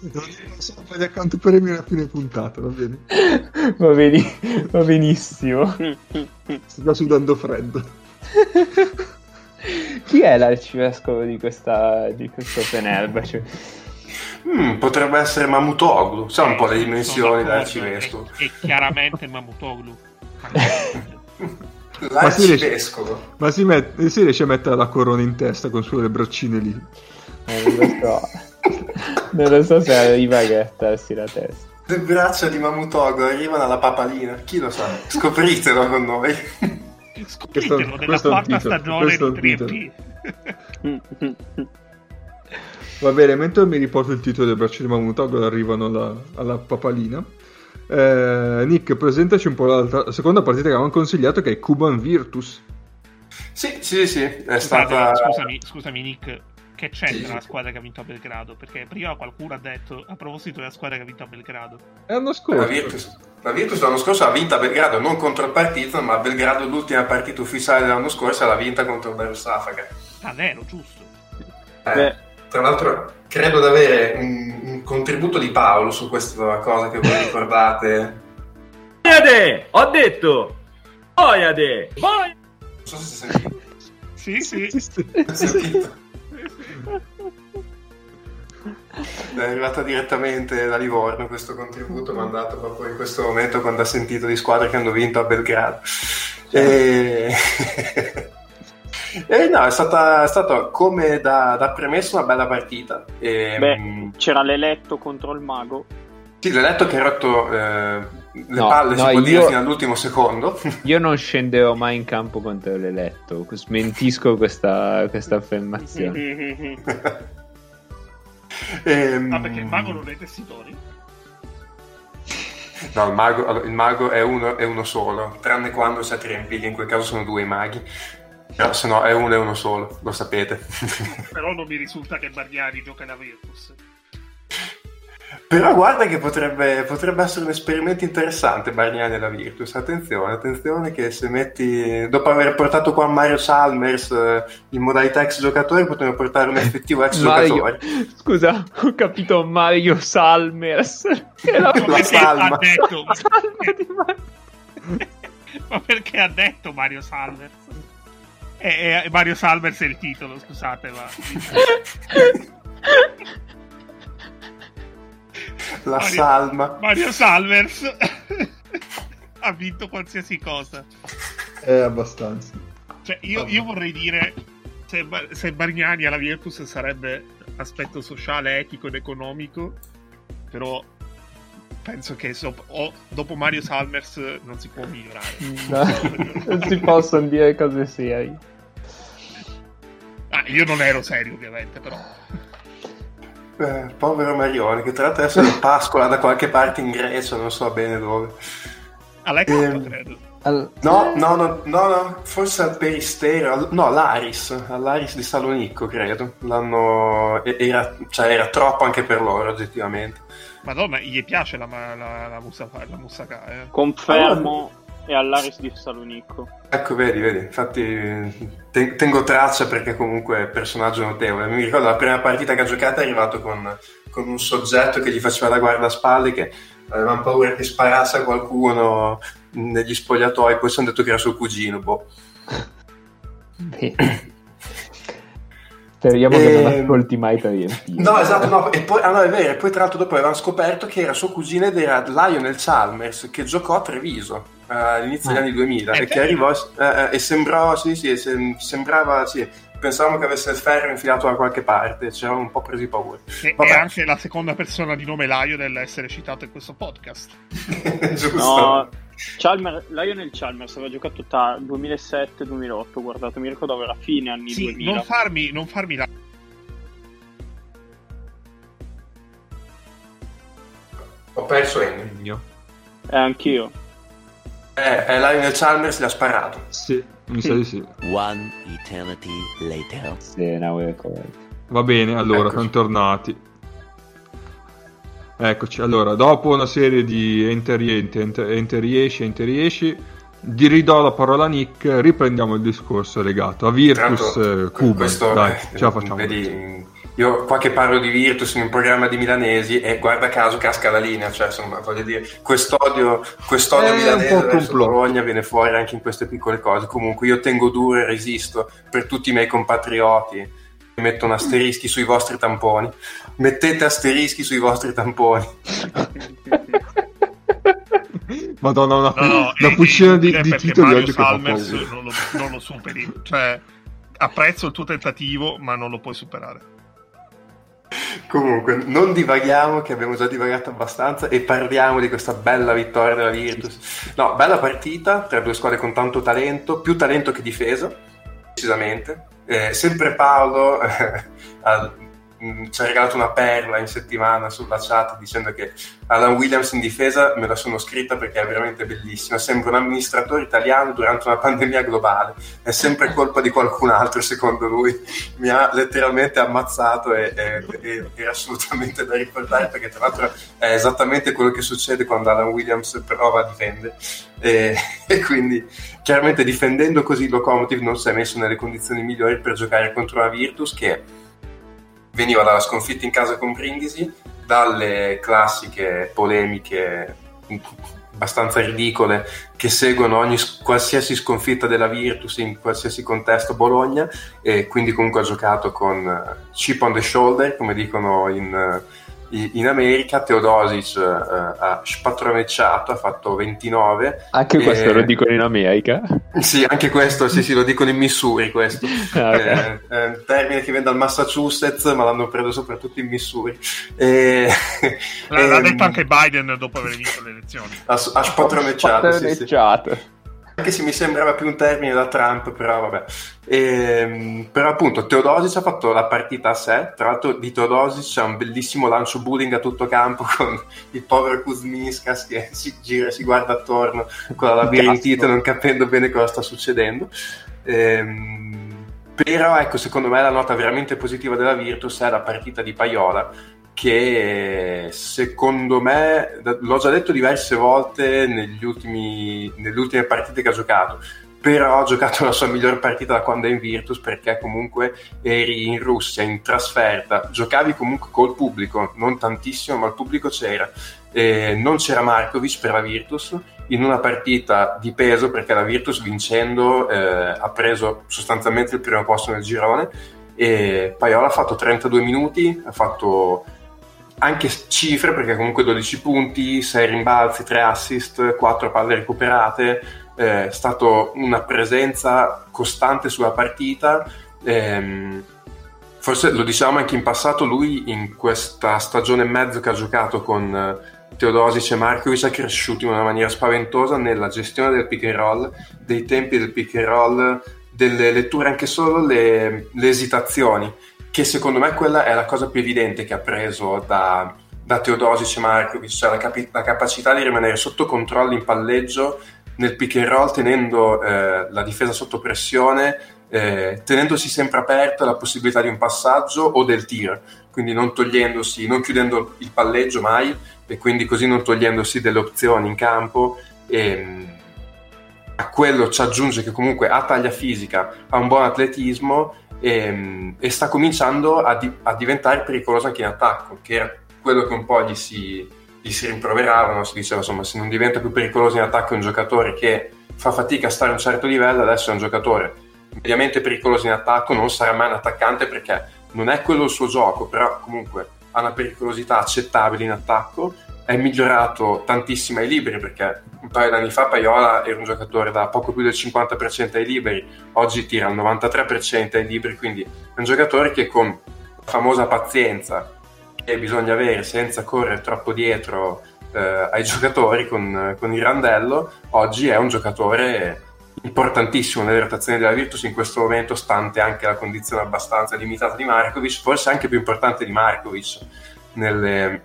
Non so, fai da quanto per me a fine puntata, va bene? Va, beni- va benissimo. Sto già sudando freddo. Chi è l'arcivescovo di, questa, di questo Fenerbahce? Mm, potrebbe essere Mamutoglu, sa un po' le Sono dimensioni dell'arcivescovo. È, è chiaramente Mamutoglu. L'arcivescovo. Ma si, met- si riesce a mettere la corona in testa con solo le braccine lì. Eh, non lo so. Non lo so se arriva a grattarsi la testa. Le braccia di Mamutoglu arrivano alla papalina, chi lo sa? Scopritelo con noi. Scopritelo nella questo è un quarta titolo, stagione questo di un 3P. Va bene, mentre mi riporto il titolo del braccio di Mamutoglu arrivano alla, alla papalina. Eh, Nick, presentaci un po' l'altra la seconda partita che avevamo consigliato che è Cuban Virtus. Sì, sì, sì, è Scusate, stata... scusami, scusami Nick, che c'entra la squadra che ha vinto a Belgrado? Perché prima qualcuno ha detto a proposito della squadra che ha vinto a Belgrado. È l'anno La scorso. Virtus, la Virtus l'anno scorso ha vinto a Belgrado, non contro il Partizan, ma a Belgrado l'ultima partita ufficiale dell'anno scorso l'ha vinta contro il Darussafaka. Ah, vero, giusto. Eh, tra l'altro credo di avere un, un contributo di Paolo su questa cosa che voi ricordate. Oiade! Ho detto! Oiade! Non so se si è sentito. Sì, sì. Sì, sì. È arrivata direttamente da Livorno questo contributo mandato proprio in questo momento quando ha sentito di squadre che hanno vinto a Belgrado. E... e no, è stata, è stata come da, da premesso una bella partita. E, Beh, mm, c'era l'eletto contro il mago. Sì, l'ho detto che ha rotto eh, le No, palle no, si può dire io- fino all'ultimo secondo. Io non scenderò mai in campo contro l'eletto. Smentisco questa, questa affermazione. Ehm, Ah, perché il mago non ha i tessitori? No, il mago, il mago è, uno, è uno solo, tranne quando c'è Triempiglia, in quel caso sono due i maghi. Però se no è uno e uno solo, lo sapete. Però non mi risulta che Bargnani gioca da Virtus. Però guarda che potrebbe, potrebbe essere un esperimento interessante Bargnani e la Virtus. Attenzione, attenzione che se metti... Dopo aver portato qua Mario Salmers eh, in modalità ex giocatore, potremmo portare un effettivo ex Mario, giocatore. scusa, ho capito Mario Salmers. Che la La Perché salma. ha detto... La salma di Mario. Ma perché ha detto Mario Salvers? Eh, eh, Mario Salvers è il titolo, scusate, ma... La Mario- salma. Mario Salvers ha vinto qualsiasi cosa. È abbastanza. Cioè, io, io vorrei dire se, se Bargnani alla Virtus sarebbe aspetto sociale, etico ed economico, però penso che so- o- dopo Mario Salmers non si può migliorare. No, non si possono dire cose serie. Ah, io non ero serio, ovviamente, però. Eh, povero Marione, che tra l'altro adesso è Pascola da qualche parte in Grecia, non so bene dove. All'Ecco, Ehm, credo. Al- No, no, no, no, no, forse al Peristero, al- no, all'Aris, all'Aris di Salonicco, credo. L'hanno... Era, cioè, era troppo anche per loro, oggettivamente. Madonna, gli piace la, ma- la, la, Moussaka- la eh. Confermo, è all'Aris di Salonicco. Ecco, vedi, vedi, infatti te- tengo traccia perché comunque è un personaggio notevole. Mi ricordo la prima partita che ha giocato è arrivato con, con un soggetto che gli faceva da guardaspalli che avevamo paura che sparasse a qualcuno negli spogliatoi, poi sono detto che era suo cugino, boh. Speriamo che non Ehm, ascolti mai per riempire. No, esatto, no, e poi, ah, no, è vero, e poi tra l'altro dopo avevamo scoperto che era suo cugino ed era Lionel Chalmers che giocò a Treviso eh, all'inizio degli anni 2000 È e che arrivò eh, eh, e sembrava, sì, sì, sem- sembrava, sì, pensavamo che avesse il ferro infilato da qualche parte, ci eravamo un po' presi paura. E Vabbè. è anche la seconda persona di nome Laio dell'essere citato in questo podcast. Giusto? No, Chalmer, Lionel Chalmers aveva giocato tra 2007-2008, guardate, mi ricordavo era fine anni Sì, 2000. non farmi, non farmi la... Ho perso Ennio. Eh, anch'io. Eh, eh, Lionel Chalmers gli ha sparato. Sì, mi sa di sì. One eternity later. Sì, no, we're correct. Va bene, allora, Eccoci. bentornati. Eccoci, allora, dopo una serie di enter rientri, enter, enter riesci, enter riesci, di ridò la parola a Nick, riprendiamo il discorso legato a Virtus Tra l'altro, eh, Cuban. questo, Dai, eh, ce la facciamo. vedi, io qua che parlo di Virtus in un programma di milanesi e guarda caso casca la linea, cioè insomma voglio dire, quest'odio, quest'odio milanese verso. Bologna viene fuori anche in queste piccole cose. Comunque io tengo duro e resisto per tutti i miei compatrioti che mettono asterischi sui vostri tamponi. Mettete asterischi sui vostri tamponi. Madonna, una, No, no, una è fucina di, di titoli Mario oggi Salmers non lo, non lo superi. Cioè, apprezzo il tuo tentativo, ma non lo puoi superare. Comunque, non divaghiamo, che abbiamo già divagato abbastanza, e parliamo di questa bella vittoria della Virtus. No, bella partita tra due squadre con tanto talento, più talento che difesa, decisamente. Eh, sempre Paolo eh, mh, ci ha regalato una perla in settimana sulla chat dicendo che Alan Williams in difesa me la sono scritta perché è veramente bellissima. Sembra un amministratore italiano durante una pandemia globale. È sempre colpa di qualcun altro, secondo lui. Mi ha letteralmente ammazzato e, e- e- era assolutamente da ricordare perché, tra l'altro, è esattamente quello che succede quando Alan Williams prova a difendere. E, e quindi, chiaramente, difendendo così il Locomotive non si è messo nelle condizioni migliori per giocare contro una Virtus che veniva dalla sconfitta in casa con Brindisi, dalle classiche polemiche abbastanza ridicole che seguono ogni qualsiasi sconfitta della Virtus in qualsiasi contesto Bologna e quindi comunque ha giocato con eh, chip on the shoulder come dicono in, eh, in America, Teodosic eh, ha spatronecciato, ha fatto 29. Anche questo E- lo dicono in America. Sì, anche questo, sì, sì, lo dicono in Missouri questo. Ah, ok. Eh, è un termine che viene dal Massachusetts, ma l'hanno preso soprattutto in Missouri. E- L'ha, l'ha ehm, detto anche Biden dopo aver vinto le elezioni. Ha, ha spatronecciato, sì, sì. Anche se mi sembrava più un termine da Trump, però vabbè. Ehm, però appunto Teodosic ha fatto la partita a sé, tra l'altro di Teodosic c'è un bellissimo lancio bullying a tutto campo con il povero Kuzminskas che si gira e si guarda attorno con la labirintite non capendo bene cosa sta succedendo. Ehm, però ecco, secondo me la nota veramente positiva della Virtus è la partita di Paiola che secondo me, l'ho già detto diverse volte ultimi, nelle ultime partite che ha giocato, però ha giocato la sua miglior partita da quando è in Virtus perché comunque eri in Russia in trasferta, giocavi comunque col pubblico, non tantissimo, ma il pubblico c'era. E non c'era Markovic per la Virtus in una partita di peso perché la Virtus vincendo eh, ha preso sostanzialmente il primo posto nel girone e Paiola ha fatto 32 minuti, ha fatto anche cifre perché comunque 12 punti, 6 rimbalzi, 3 assist, 4 palle recuperate, eh, è stata una presenza costante sulla partita. ehm, forse lo diciamo anche in passato, lui in questa stagione e mezzo che ha giocato con eh, Teodosic e Markovic è cresciuto in una maniera spaventosa nella gestione del pick and roll, dei tempi del pick and roll, delle letture, anche solo le, le esitazioni che secondo me quella è la cosa più evidente che ha preso da, da Teodosic e Markovic, cioè la, capi- la capacità di rimanere sotto controllo in palleggio nel pick and roll tenendo eh, la difesa sotto pressione, eh, tenendosi sempre aperta la possibilità di un passaggio o del tiro, quindi non togliendosi, non chiudendo il palleggio mai e quindi così non togliendosi delle opzioni in campo. E, a quello ci aggiunge che comunque ha taglia fisica, ha un buon atletismo e, e sta cominciando a, di- a diventare pericoloso anche in attacco, che era quello che un po' gli si, gli si rimproveravano, si diceva insomma se non diventa più pericoloso in attacco è un giocatore che fa fatica a stare a un certo livello, adesso è un giocatore mediamente pericoloso in attacco, non sarà mai un attaccante perché non è quello il suo gioco, però comunque ha una pericolosità accettabile in attacco, è migliorato tantissimo ai liberi perché un paio d'anni fa Paiola era un giocatore da poco più del 50% ai liberi, oggi tira il 93% ai liberi, quindi è un giocatore che con famosa pazienza che bisogna avere senza correre troppo dietro eh, ai giocatori con, con il randello, oggi è un giocatore importantissimo nelle rotazioni della Virtus in questo momento, stante anche la condizione abbastanza limitata di Markovic, forse anche più importante di Markovic nelle,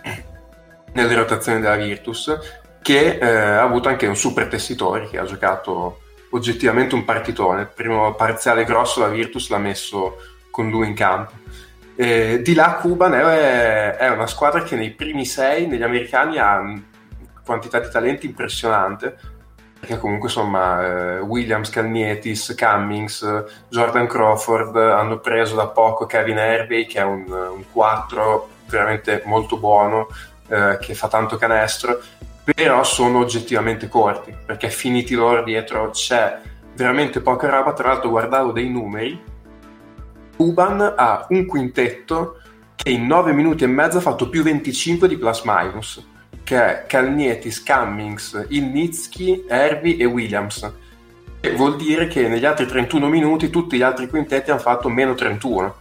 nelle rotazioni della Virtus, che eh, ha avuto anche un super tessitore che ha giocato oggettivamente un partitone. Il primo parziale grosso la Virtus l'ha messo con lui in campo. Eh, di là Cuban è, è una squadra che nei primi sei negli americani ha quantità di talenti impressionante perché comunque insomma eh, Williams, Calnietis, Cummings, Jordan Crawford hanno preso da poco Kevin Hervey che è un, un 4 veramente molto buono eh, che fa tanto canestro però sono oggettivamente corti perché finiti loro dietro c'è veramente poca roba. Tra l'altro guardavo dei numeri Cuban ha un quintetto che in 9 minuti e mezzo ha fatto più 25 di plus minus che è Kalnietis, Cummings, Ilnitsky, Hervey e Williams. E vuol dire che negli altri 31 minuti tutti gli altri quintetti hanno fatto meno 31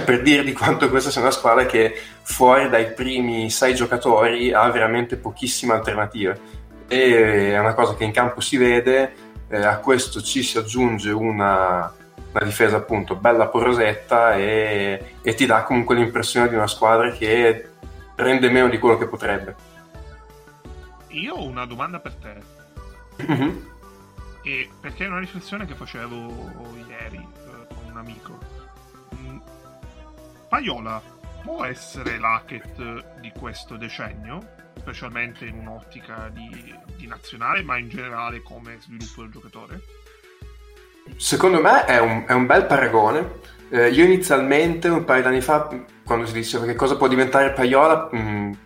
per dire di quanto questa sia una squadra che fuori dai primi 6 giocatori ha veramente pochissime alternative e è una cosa che in campo si vede eh, a questo ci si aggiunge una, una difesa appunto bella porosetta e, e ti dà comunque l'impressione di una squadra che rende meno di quello che potrebbe. Io ho una domanda per te, Mhm. e perché è una riflessione che facevo ieri eh, con un amico. Mm, Paiola può essere l'Hackett di questo decennio, specialmente in un'ottica di, di nazionale, ma in generale come sviluppo del giocatore? Secondo me è un, è un bel paragone. Eh, io inizialmente, un paio d'anni fa, quando si diceva che cosa può diventare Paiola, mh,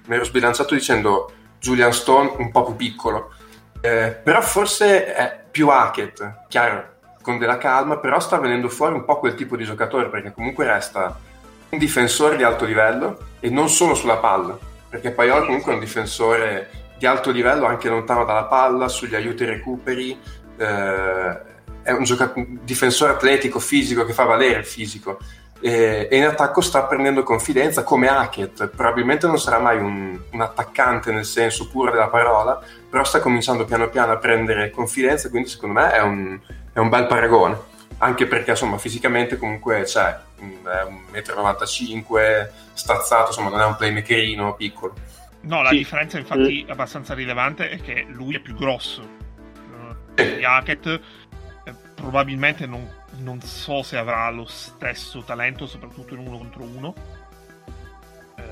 mi ero sbilanciato dicendo Julian Stone un po' più piccolo. Eh, però forse è più Hackett, chiaro, con della calma, però sta venendo fuori un po' quel tipo di giocatore, perché comunque resta un difensore di alto livello e non solo sulla palla, perché Paiola comunque è un difensore di alto livello anche lontano dalla palla, sugli aiuti ai recuperi, eh, è un gioca- difensore atletico, fisico, che fa valere il fisico e, e in attacco sta prendendo confidenza come Hackett, probabilmente non sarà mai un, un attaccante nel senso puro della parola, però sta cominciando piano piano a prendere confidenza, quindi secondo me è un, è un bel paragone anche perché insomma fisicamente comunque c'è 1,95 m stazzato insomma non è un playmakerino piccolo No, la Sì. differenza infatti abbastanza rilevante è che lui è più grosso. Eh, di Hackett eh, probabilmente non, non so se avrà lo stesso talento, soprattutto in uno contro uno. Eh,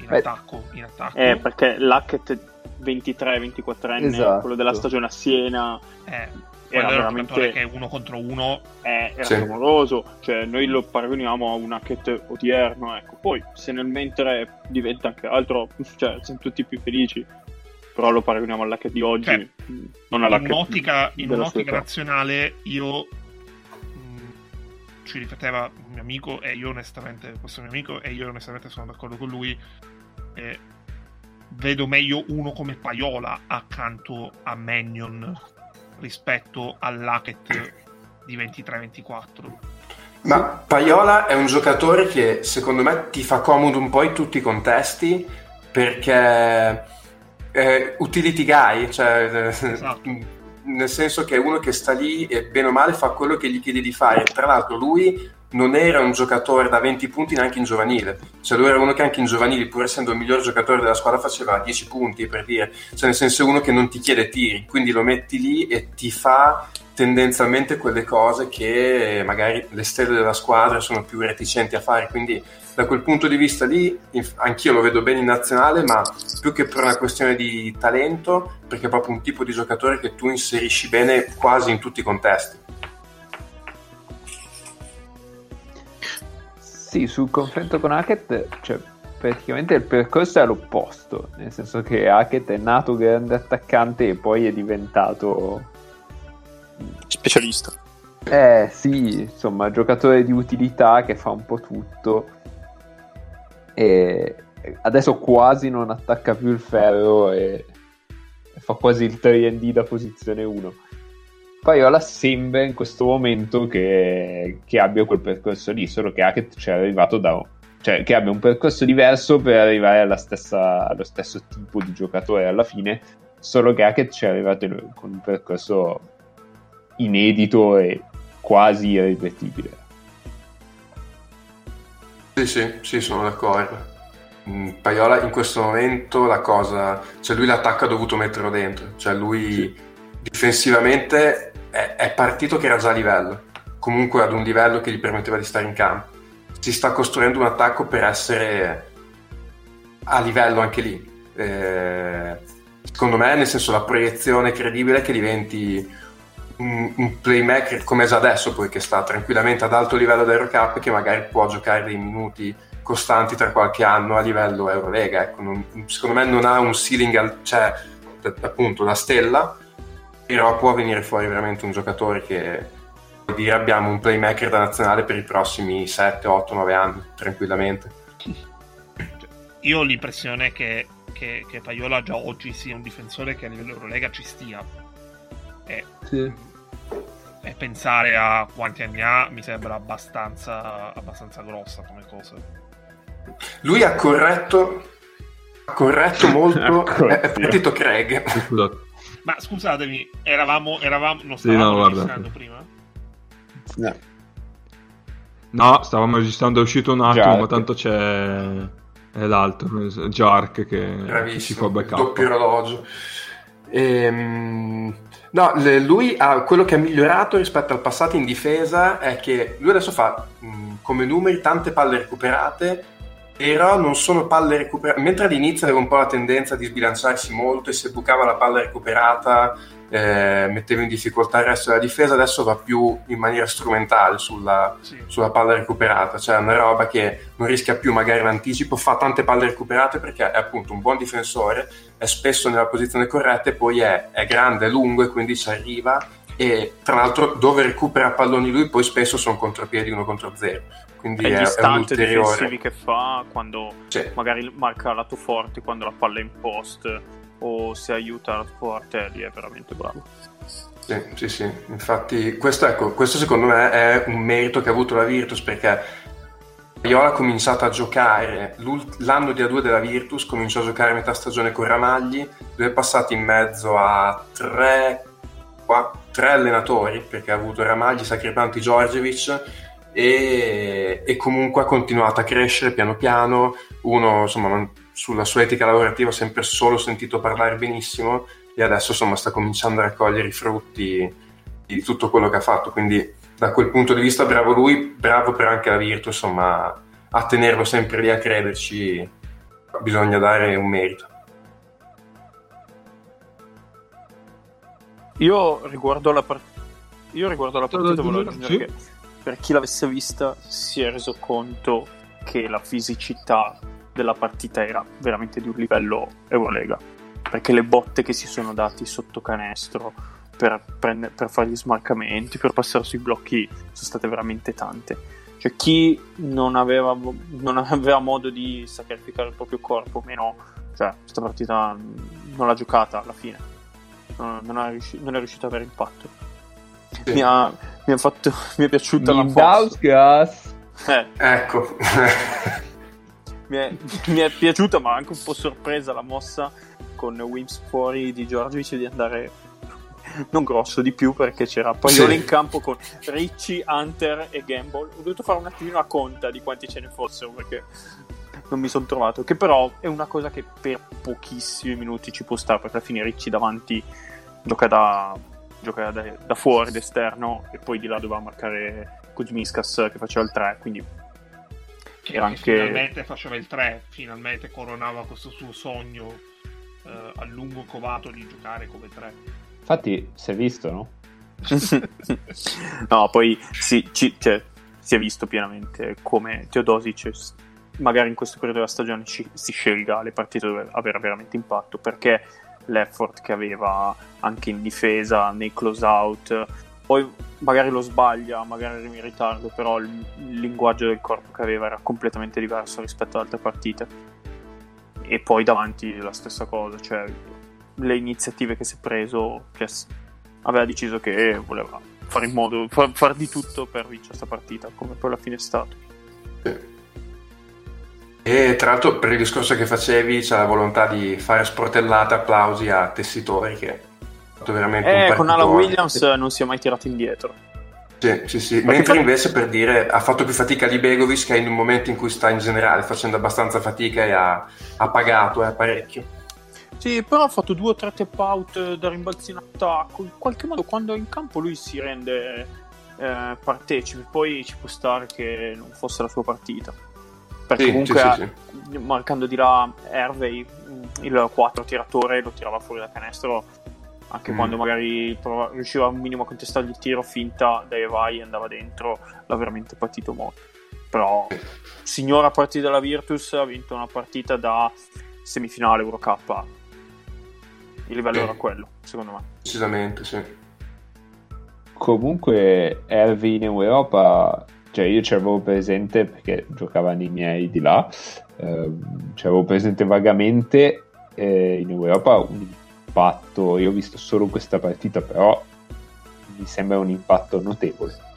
in Beh. attacco, in attacco. Eh, perché l'Hackett 23-24enne, Esatto. quello della stagione a Siena, Eh, era veramente- che uno contro uno eh, era Sì. clamoroso. Cioè, noi lo paragoniamo a un Hackett odierno, ecco. Poi, se nel mentre diventa anche altro, cioè, siamo tutti più felici. Però lo paragoniamo all'Hackett di oggi, Cioè, non in all'Hackett un'ottica, in un'ottica sua età. nazionale io mh, ci rifletteva un mio amico e io onestamente questo mio amico e io onestamente sono d'accordo con lui eh, vedo meglio uno come Paiola accanto a Mannion rispetto all'Hackett di 23-24 Ma Paiola è un giocatore che secondo me ti fa comodo un po' in tutti i contesti perché è utility guy, cioè eh, Esatto. nel senso che è uno che sta lì e bene o male fa quello che gli chiedi di fare. Tra l'altro lui non era un giocatore da 20 punti neanche in giovanile, cioè lui era uno che anche in giovanile, pur essendo il miglior giocatore della squadra, faceva 10 punti per dire, cioè nel senso uno che non ti chiede tiri, quindi lo metti lì e ti fa tendenzialmente quelle cose che magari le stelle della squadra sono più reticenti a fare, quindi da quel punto di vista lì anch'io lo vedo bene in nazionale, ma più che per una questione di talento, perché è proprio un tipo di giocatore che tu inserisci bene quasi in tutti i contesti. Sì, sul confronto con Hackett, cioè, praticamente il percorso è all'opposto, nel senso che Hackett è nato grande attaccante e poi è diventato... Specialista. Eh sì, insomma, giocatore di utilità che fa un po' tutto e adesso quasi non attacca più il ferro e e fa quasi il 3D da posizione 1. Paiola sembra in questo momento che, che abbia quel percorso lì, solo che Hackett ci è arrivato da... cioè che abbia un percorso diverso per arrivare alla stessa, allo stesso tipo di giocatore alla fine, solo che Hackett ci è arrivato con un percorso inedito e quasi irripetibile. Sì, sì, sì, sono d'accordo. Mm, Paiola in questo momento la cosa, cioè lui l'attacco ha dovuto metterlo dentro, cioè lui difensivamente è, è partito che era già a livello, comunque ad un livello che gli permetteva di stare in campo. Si sta costruendo un attacco per essere a livello anche lì. Eh, secondo me, nel senso, la proiezione credibile che diventi un, un playmaker come già adesso, poi che sta tranquillamente ad alto livello da Eurocup che magari può giocare dei minuti costanti tra qualche anno a livello Eurolega. Ecco, non- secondo me non ha un ceiling, al- cioè appunto la stella, però può venire fuori veramente un giocatore che dire abbiamo un playmaker da nazionale per i prossimi 7, 8, 9 anni, tranquillamente. io ho l'impressione che, che, che Paiola già oggi sia un difensore che a livello Eurolega ci stia e, e pensare a quanti anni ha mi sembra abbastanza, abbastanza grossa come cosa Lui ha corretto, ha corretto molto, Ecco, è, è sì. partito Craig. Ma scusatemi eravamo, eravamo non Sì, no, stavamo registrando prima? No, stavamo registrando, è uscito un attimo, Jark. ma tanto c'è è l'altro, Jark che, che si fa Bravissimo, il backup. doppio orologio. Ehm, no, lui ha quello che ha migliorato rispetto al passato in difesa è che lui adesso fa mh, come numeri tante palle recuperate, però non sono palle recuperate. Mentre all'inizio aveva un po' la tendenza di sbilanciarsi molto e se bucava la palla recuperata eh, metteva in difficoltà il resto della difesa, adesso va più in maniera strumentale sulla, Sì. sulla palla recuperata, cioè è una roba che non rischia più magari l'anticipo, fa tante palle recuperate perché è appunto un buon difensore, è spesso nella posizione corretta e poi è, è grande, è lungo e quindi ci arriva e tra l'altro dove recupera palloni lui poi spesso sono contropiedi uno contro zero quindi E è, gli stunt difensivi che fa quando Sì. magari marca lato forte quando la palla è in post o se aiuta lato forte lì è veramente bravo. Sì, sì, sì. Infatti, questo, ecco, questo secondo me è un merito che ha avuto la Virtus perché Viola ha cominciato a giocare l'anno di A2 della Virtus, cominciò a giocare a metà stagione con Ramagli, dove è passato in mezzo a tre, qua- tre allenatori perché ha avuto Ramagli, Sacripanti, Giorgevic e, e comunque ha continuato a crescere piano piano. Uno, insomma, non- sulla sua etica lavorativa ho sempre solo sentito parlare benissimo e adesso insomma sta cominciando a raccogliere i frutti di tutto quello che ha fatto quindi da quel punto di vista bravo lui bravo però anche la Virtus insomma a tenerlo sempre lì a crederci bisogna dare un merito Io riguardo la, par- io riguardo la partita volevo aggiungere Sì. che per chi l'avesse vista si è reso conto che la fisicità della partita era veramente di un livello Eurolega. Perché le botte che si sono dati sotto canestro per, prende- per fare gli smarcamenti per passare sui blocchi sono state veramente tante. Cioè chi non aveva, non aveva modo di sacrificare il proprio corpo meno cioè questa partita non l'ha giocata alla fine. Non, non è, riusci- non è riuscito ad avere impatto Sì. mi ha, mi ha fatto mi è piaciuta la mossa Mindauskas. eh, ecco mi, è, mi è piaciuta ma anche un po' sorpresa la mossa con Wims fuori di Giorgiovic di andare non grosso di più perché c'era Paglione Sì. in campo con Ricci, Hunter e Gamble ho dovuto fare un attimino a conta di quanti ce ne fossero perché non mi sono trovato che però è una cosa che per pochissimi minuti ci può stare perché alla fine Ricci davanti gioca da, gioca da, da fuori d'esterno e poi di là doveva marcare Kuzmiskas che faceva il 3 quindi Che Era anche- finalmente faceva il 3, finalmente coronava questo suo sogno eh, a lungo covato di giocare come 3. Infatti, si è visto, no? no, poi sì, ci- cioè, si è visto pienamente come Teodosic magari in questo periodo della stagione ci- si scelga le partite dove avere veramente impatto perché l'effort che aveva anche in difesa, nei close out, poi magari lo sbaglia, magari era in ritardo, però il, il linguaggio del corpo che aveva era completamente diverso rispetto ad altre partite. E poi davanti la stessa cosa, cioè le iniziative che si è preso, s- aveva deciso che voleva fare in modo, far, far di tutto per vincere questa partita, come poi alla fine è stato. E tra l'altro per il discorso che facevi c'è la volontà di fare sportellate applausi a tessitori che ha fatto veramente un Eh, con Alan. Williams non si è mai tirato indietro. Sì, sì, sì. Mentre fa- invece per dire ha fatto più fatica di Begovic che in un momento in cui sta in generale facendo abbastanza fatica e ha, ha pagato eh, parecchio. Sì, però ha fatto due o tre tap out da rimbalzi in attacco. In qualche modo, quando è in campo, lui si rende eh, partecipe. Poi ci può stare che non fosse la sua partita. Perché Sì, comunque, sì, sì, marcando di là Hervey, mh, il 4 tiratore, lo tirava fuori da canestro. Anche Mm. quando magari prova- riusciva un minimo a contestargli il tiro finta dai vai andava dentro, l'ha veramente patito molto. Però, signora partita della Virtus, ha vinto una partita da semifinale Eurocup. Il livello Sì. era quello, secondo me. Decisamente, sì. Comunque, Elvi in Europa, cioè io ci avevo presente perché giocavano i miei di là, ehm, ci avevo presente vagamente eh, in Europa un impatto, io ho visto solo questa partita, però mi sembra un impatto notevole.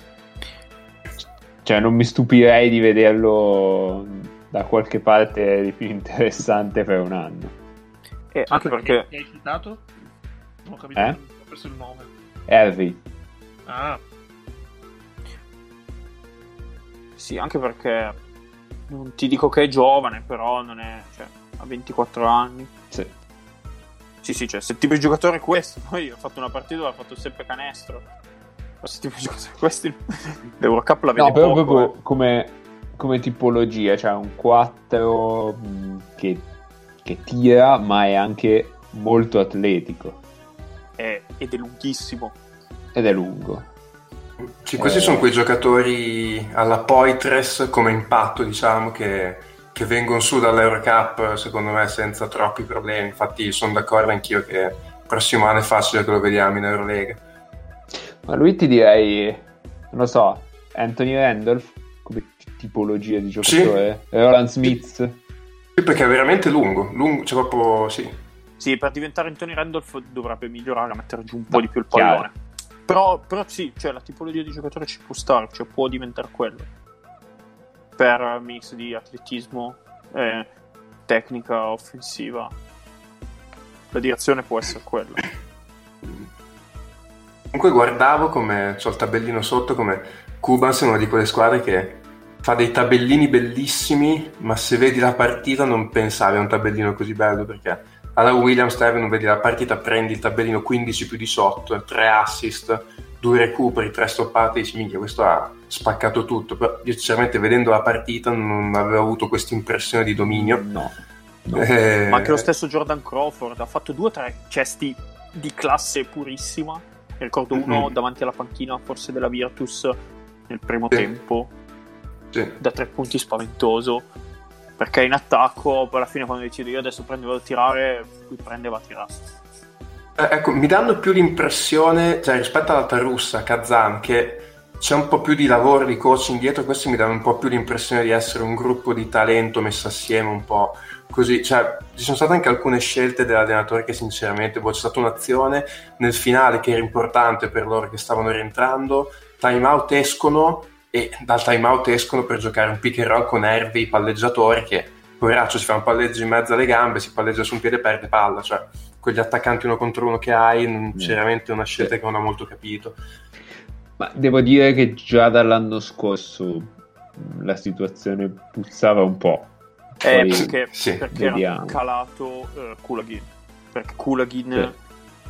Cioè non mi stupirei di vederlo da qualche parte di più interessante per un anno. E anche perché Chi hai citato? Non ho capito, Eh? non ho preso il nome. Elvi, Ah, Sì, anche perché non ti dico che è giovane, però non è. Cioè, ha 24 anni. sì. Sì, sì, cioè, se il tipo di giocatore è questo, poi ho fatto una partita dove ha fatto sempre canestro. Ma se il tipo di giocatore è questo, l'Eurocup la vede No, però poco. proprio eh. come, come tipologia, cioè un 4 mh, che, che tira, ma è anche molto atletico È- ed è lunghissimo. ed è lungo. Sì, questi Eh. sono quei giocatori alla Poitres come impatto, diciamo, che, che vengono su dall'Eurocup, secondo me, senza troppi problemi. Infatti sono d'accordo anch'io che il prossimo anno è facile che lo vediamo in Eurolega. Ma lui ti direi, non lo so, Anthony Randolph come tipologia di giocatore. Roland Smith. Sì, perché è veramente lungo, lungo cioè proprio, sì. Sì, per diventare Anthony Randolph dovrebbe migliorare, mettere giù un po' di più il chiaro. pallone. Però, però sì, cioè, la tipologia di giocatore ci può stare, cioè può diventare quello. Per mix di atletismo e tecnica offensiva. La direzione può essere quella. Comunque guardavo come, c'ho il tabellino sotto, come Cubans è una di quelle squadre che fa dei tabellini bellissimi, ma se vedi la partita non pensavi a un tabellino così bello, perché alla Williams te non vedi la partita, prendi il tabellino 15 più 18, 3 assist, 2 recuperi, 3 stoppate, dici minchia questo ha spaccato tutto, però io sinceramente vedendo la partita non avevo avuto questa impressione di dominio. No. no. Eh, Ma anche lo stesso Jordan Crawford ha fatto due o tre cesti di classe purissima. Ricordo uno Mhm. davanti alla panchina, forse della Virtus, nel primo Sì. tempo, sì. da tre punti spaventoso. Perché in attacco, poi alla fine, quando decide io adesso prendo vado a tirare, lui prende e va a tirare. Eh, ecco, mi danno più l'impressione, cioè rispetto all'altra russa, Kazan, che c'è un po' più di lavoro, di coaching dietro, questi mi danno un po' più l'impressione di essere un gruppo di talento messo assieme un po' così, cioè ci sono state anche alcune scelte dell'allenatore che sinceramente, boh, c'è stata un'azione nel finale che era importante per loro che stavano rientrando, time out escono e dal time out escono per giocare un pick and roll con Hervey, palleggiatore che poveraccio si fa un palleggio in mezzo alle gambe, si palleggia su un piede e perde palla, cioè con gli attaccanti uno contro uno che hai, non- c'è veramente una scelta che non ho molto capito. Ma devo dire che già dall'anno scorso mh, la situazione puzzava un po'. Eh, Poi- perché, sì, perché era calato eh, Kulagin. Perché Kulagin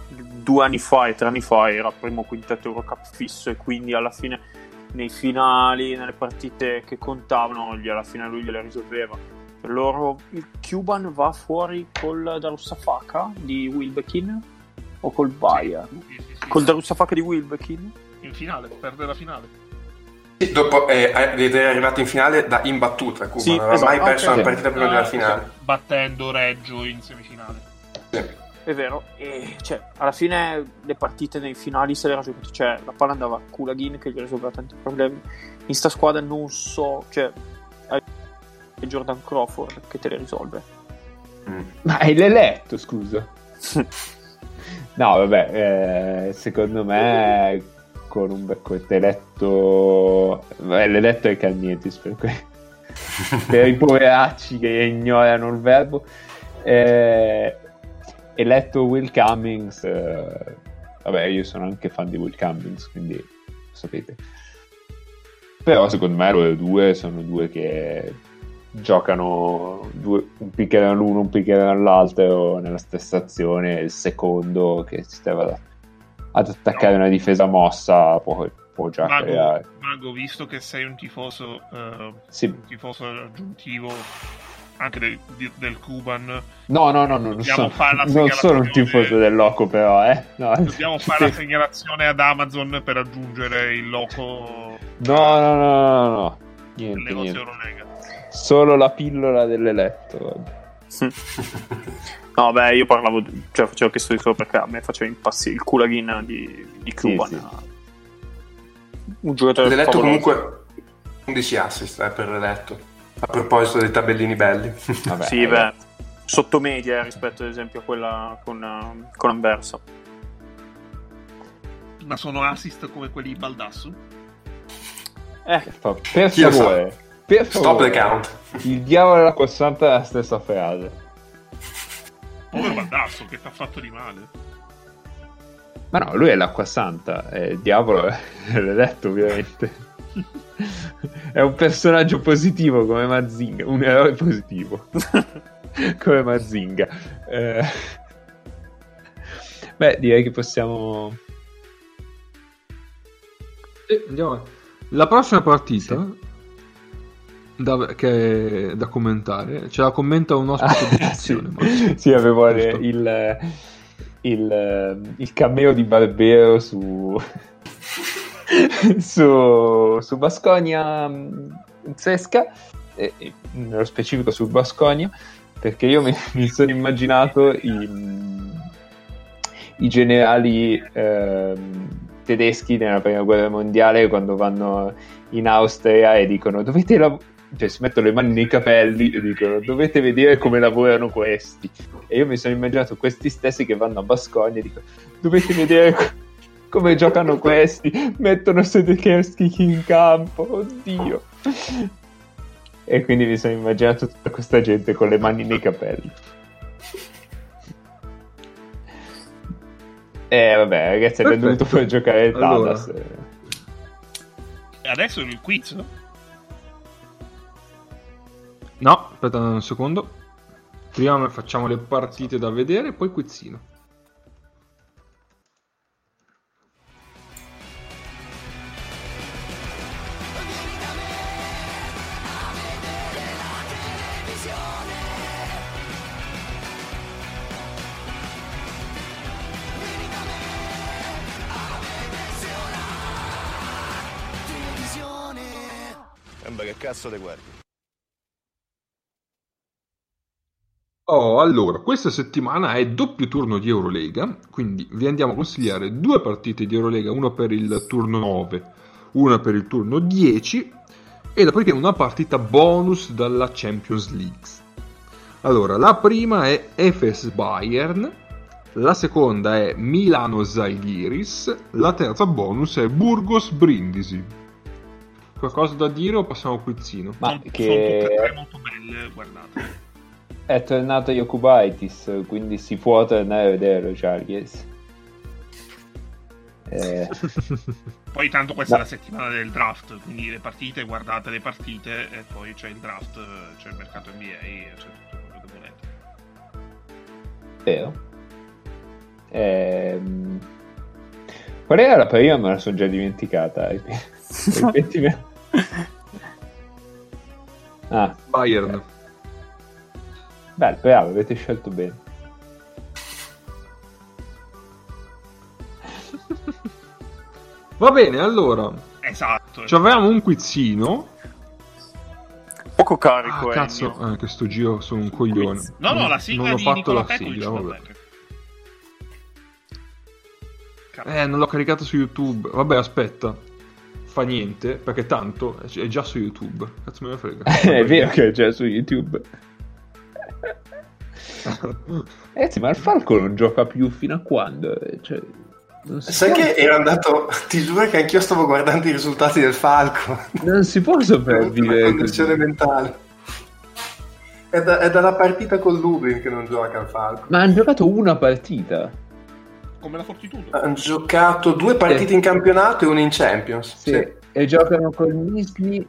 due anni fa e tre anni fa era primo quintetto Eurocup fisso e quindi alla fine nei finali, nelle partite che contavano, gli- alla fine lui gliele risolveva. Per loro il Cuban va fuori col Darussafaka di Wilbekin o col Bayer? Sì, sì, sì. Col Darussafaka di Wilbekin? In finale, perde la finale. Sì, dopo eh, è arrivato in finale da imbattuta Cuba, Sì, non aveva esatto, mai perso ok. una partita prima della Ah, finale. Battendo Reggio in semifinale. Sì. È vero, e cioè, alla fine le partite nei finali se le era giocate, cioè la palla andava a Kulagin che gli risolveva tanti problemi. In sta squadra non so, cioè è Jordan Crawford che te le risolve. Mm. Ma hai l'eletto, scusa. No, vabbè, eh, secondo me con un beccotto eletto... Beh, l'eletto è Calnietis per, que- per i poveracci che ignorano il verbo. Eh, eletto Will Cummings, eh, vabbè, io sono anche fan di Will Cummings, quindi lo sapete. Però secondo me loro due sono due che giocano due, un picchiere dall'uno, un picchiere dall'altro nella stessa azione, il secondo che si stava ad, attaccare una difesa mossa può, può già Mago, creare. Mago, visto che sei un tifoso, eh, Sì. un tifoso aggiuntivo anche del, di- del Cuban, No, no, no, no non, sono, fare la non sono un tifoso del loco però, eh. No, dobbiamo fare la segnalazione ad Amazon per aggiungere il loco No, no, no, no, no. Niente, niente. Solo la pillola dell'eletto. No, beh, io parlavo, cioè facevo questo discorso perché a me faceva impazzire il Kulagin di, di Cuban. sì. Un giocatore L'eletto favoloso. comunque 11 assist eh, per l'eletto. A proposito dei tabellini belli. Vabbè, Sì, vabbè. beh, sotto media eh, rispetto ad esempio a quella con, eh, con Anversa. Ma sono assist come quelli di Baldasso? Eh, Per favore, per Stop favore. the count. Il diavolo e la costante è la stessa frase. Povero Baldasso che ti ha fatto di male. Ma no, lui è l'acqua santa, è il diavolo è l'eletto ovviamente. è un personaggio positivo come Mazinga, un eroe positivo come Mazinga. Eh, Beh, direi che possiamo... Sì, andiamo avanti. La prossima partita da, che è da commentare ce la commenta un ospite di Ah, sì, sezione. Max. sì, avevo il, il, il cameo di Barbero su... su, su Basconia Zesca, e, e nello specifico su Basconia, perché io mi, mi sono immaginato i, i generali ehm, tedeschi nella prima guerra mondiale quando vanno in Austria e dicono dovete lav- cioè si mettono le mani nei capelli e dicono dovete vedere come lavorano questi. E io mi sono immaginato questi stessi che vanno a Bascogna e dicono dovete vedere come giocano questi mettono Sedekerski in campo oddio e quindi mi sono immaginato tutta questa gente con le mani nei capelli eh vabbè ragazzi abbiamo dovuto poi giocare il Allora. Dallas. E adesso il quiz? No, aspetta un secondo. Prima facciamo le partite da vedere, poi quizzino. Cazzo te guardi. Oh, allora, questa settimana è doppio turno di Eurolega, quindi vi andiamo a consigliare due partite di Eurolega, una per il turno 9, una per il turno 10 e dopodiché una partita bonus dalla Champions League. Allora, la prima è Efes Bayern, la seconda è Milano Zalgiris, la terza bonus è Burgos Brindisi. Qualcosa da dire o passiamo al quizzino? ma sono, che sono tutte e tre molto belle, guardate. È tornato Yokubaitis, quindi si può tornare a vedere lo Chargers. Eh, Poi tanto questa No. è la settimana del draft, quindi le partite, guardate le partite e poi c'è il draft, c'è il mercato NBA, c'è tutto quello che volete. vero. Ehm, Qual era la prima? Me la sono già dimenticata. Ripetimi. Ah, Bayern. beh, bravo, avete scelto bene. Va bene, allora, Esatto. ci avevamo un quizzino. Poco Ah, carico, cazzo, Ennio. eh, che sto giro sono un coglione. No, no, la sigla non ho di fatto Nicola la Pekovic, sigla, vabbè. vabbè. Eh, non l'ho caricata su YouTube. Vabbè, aspetta. Fa niente, perché tanto è già su YouTube. Cazzo me ne frega. è vero che è già su YouTube. Ragazzi, ma il Falco non gioca più fino a quando? Cioè, non si Sai può- che ero andato, ti giuro che anch'io stavo guardando i risultati del Falco. Non si può Una sopravvivere così. condizione mentale. È, da- è dalla partita con Lublin che non gioca il Falco. Ma hanno giocato una partita. Come la Fortitudo. Hanno giocato due partite in campionato e una in Champions. Sì. Sì. E giocano col Nisli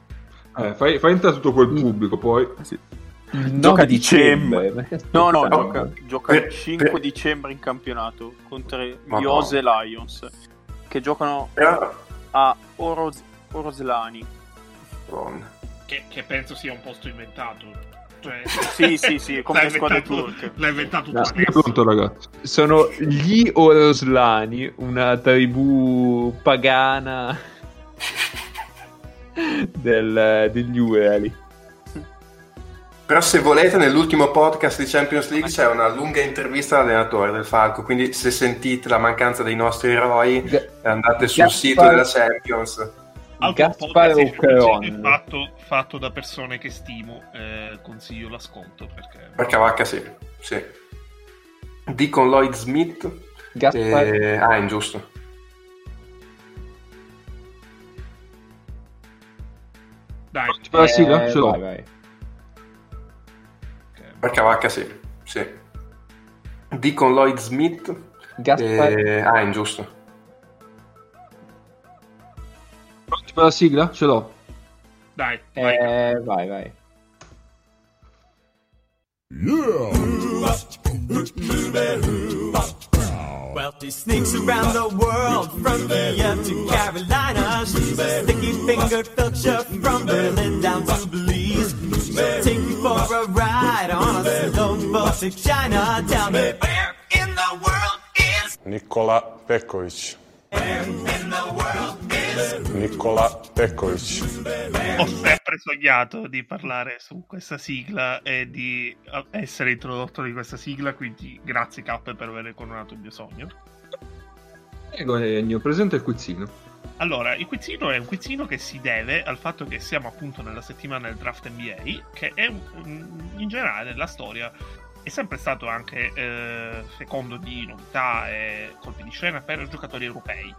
Eh, fai, fai entrare tutto quel pubblico, poi. il 9 Gioca dicembre. dicembre. No, no, stanno- gioca, gioca il Per- 5 per- dicembre in campionato contro gli. Ose Lions che giocano Però, a Oroz- Oroslani. Che, che penso sia un posto inventato. Cioè, Sì, sì, sì, come l'ha le squadre inventato- turche. L'ha inventato No. tu pronto, ragazzi. Sono gli Oroslani, una tribù pagana del- degli Urali. Però se volete nell'ultimo podcast di Champions League c'è una lunga intervista all'allenatore del Falco, quindi se sentite la mancanza dei nostri eroi andate sul Gaspar- sito della Champions. Altro Gaspare esclusivo fatto, fatto da persone che stimo, eh, consiglio l'ascolto perché Porca vacca sì, sì. Di con Lloyd Smith. Gaspar- e- Ah, ingiusto. dai, sigla? Eh, Ce l'ho. vai, vai. Porca vacca sì, sì. Di con Lloyd Smith. Gaspar- e- Ah, ingiusto. Ci fa la sigla? Ce l'ho. dai, vai. Eh, vai, vai. Well, she sneaks around the world from Kiev to Carolina. She's a sticky fingered filcher from Berlin down to Belize. She'll take you for a ride on a slow boat to China. Tell me where in the world is Nikola Pekovic. Nikola Pekovic. Ho sempre sognato di parlare su questa sigla e di eh, essere introdotto di questa sigla, quindi grazie K per aver coronato il mio sogno. Prego, Ennio, presenta il quizzino. Allora, il quizzino è un quizzino che si deve al fatto che siamo appunto nella settimana del draft NBA, che è in generale nella storia è sempre stato anche eh, fecondo di novità e colpi di scena per giocatori europei.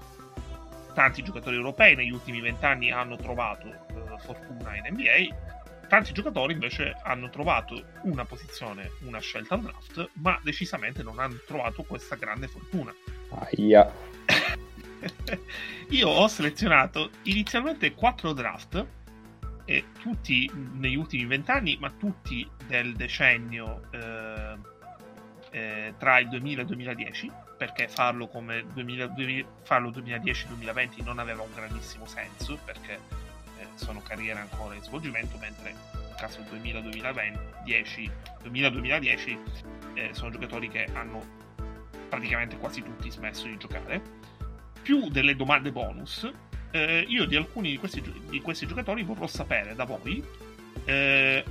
Tanti giocatori europei negli ultimi vent'anni hanno trovato eh, fortuna in NBA, tanti giocatori invece hanno trovato una posizione, una scelta al draft, ma decisamente non hanno trovato questa grande fortuna. Aia. Io ho selezionato inizialmente quattro draft, e tutti negli ultimi vent'anni, ma tutti del decennio eh, eh, tra il 2000 e il 2010, perché farlo come 2000, 2000 farlo 2010-2020 non aveva un grandissimo senso, perché eh, sono carriere ancora in svolgimento, mentre nel caso del 2000-2010 2000-2010 eh, sono giocatori che hanno praticamente quasi tutti smesso di giocare. Più delle domande bonus, eh, io di alcuni di questi, di questi giocatori vorrò sapere da voi eh,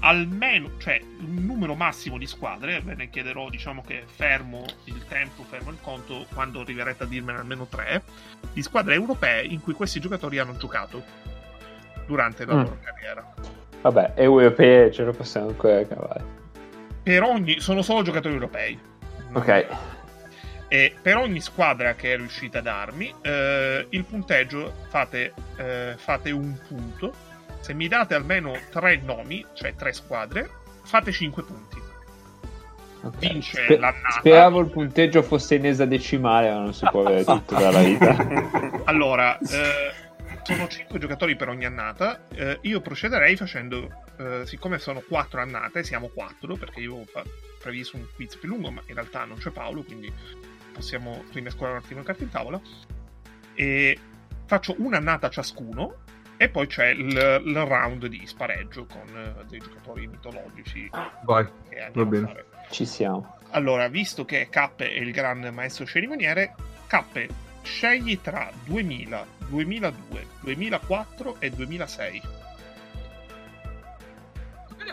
almeno, cioè un numero massimo di squadre, ve ne chiederò diciamo che fermo il tempo, fermo il conto quando arriverete a dirmene almeno tre, di squadre europee in cui questi giocatori hanno giocato durante la Mm. loro carriera. Vabbè, europee ce lo possiamo ancora cavare. Per ogni, sono solo giocatori europei. Ok. E per ogni squadra che riuscite a darmi, eh, il punteggio fate, eh, fate un punto. Se mi date almeno tre nomi, cioè tre squadre, fate 5 punti. ok. Vince Spe- l'annata. Speravo il punteggio fosse in esadecimale, ma non si può avere tutto dalla vita. Allora, eh, sono 5 giocatori per ogni annata. Eh, io procederei facendo, eh, siccome sono 4 annate, siamo 4, perché io ho previsto un quiz più lungo, ma in realtà non c'è Paolo, quindi possiamo rimescolare un attimo le carte in tavola. E faccio un'annata ciascuno. E poi c'è il, il round di spareggio con eh, dei giocatori mitologici Vai, che va bene. fare. Ci siamo. Allora, visto che Cappe è il gran maestro cerimoniere, Cappe scegli tra 2000, 2002, 2004 e 2006.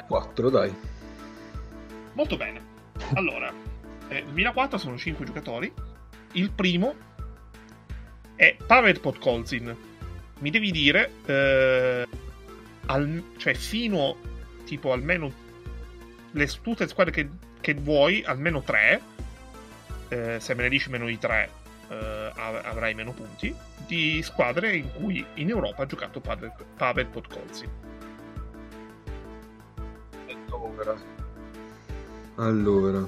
4, dai. Molto bene. Allora, eh, 2004 sono 5 giocatori. Il primo è Pavel Podkolzin. Mi devi dire, eh, al- cioè fino tipo almeno le, tutte le squadre che, che vuoi, almeno 3. se me ne dici meno di 3 avrai meno punti. Di squadre in cui in Europa ha giocato Pavel, Pavel Podkolzin. Allora. Allora.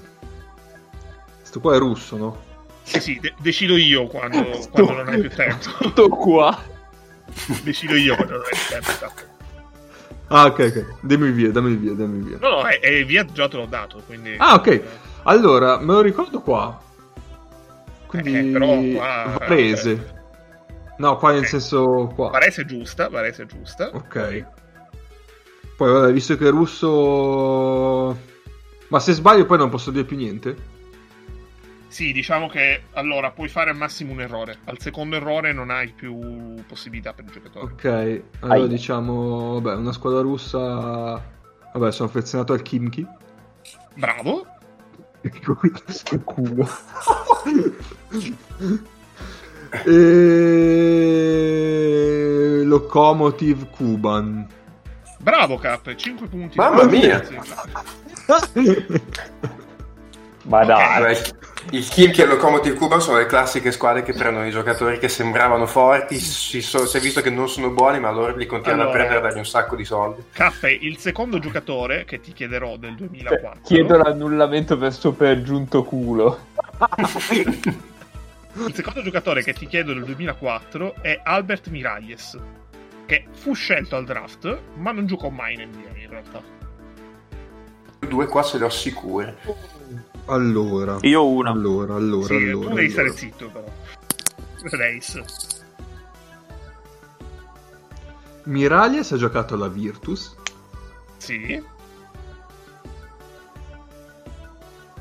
Sto qua è russo, no? Sì, sì, de- decido io quando, quando non hai più tempo. Tutto qua. decido io quando non più tempo. esatto. Ah, ok, ok. Dammi via, dammi via, dammi via. No, no, e, e via già te l'ho dato, quindi... Ah, ok. eh, Allora, me lo ricordo qua. Quindi Eh, però qua- Varese. No, qua nel Ok. senso qua. Varese è giusta, Varese è giusta. Ok. Poi vabbè, visto che è russo Ma se sbaglio poi non posso dire più niente. Sì, diciamo che allora puoi fare al massimo un errore. Al secondo errore non hai più possibilità per il giocatore. Ok, allora Aia. diciamo, vabbè, una squadra russa. Vabbè, sono affezionato al Kimchi. Bravo. Che culo. e... Locomotive Kuban. Bravo Cap, 5 punti. Mamma mia! Ma dai. Vabbè, il Kimchi e il Locomotive Cuban sono le classiche squadre che prendono i giocatori che sembravano forti, si, so- si è visto che non sono buoni, ma loro li continuano Allora. a prendere e dargli un sacco di soldi. Caffè, il secondo giocatore che ti chiederò del 2004. Cioè, Chiedo l'annullamento per sopraggiunto culo. Il secondo giocatore che ti chiedo del 2004 è Albert Miralles, che fu scelto al draft, ma non giocò mai in NBA in realtà. Due qua se li ho sicuri. Allora, Io una. allora, allora, sì, allora. tu devi stare allora. zitto però. Reis. Miralias ha giocato alla Virtus. Sì.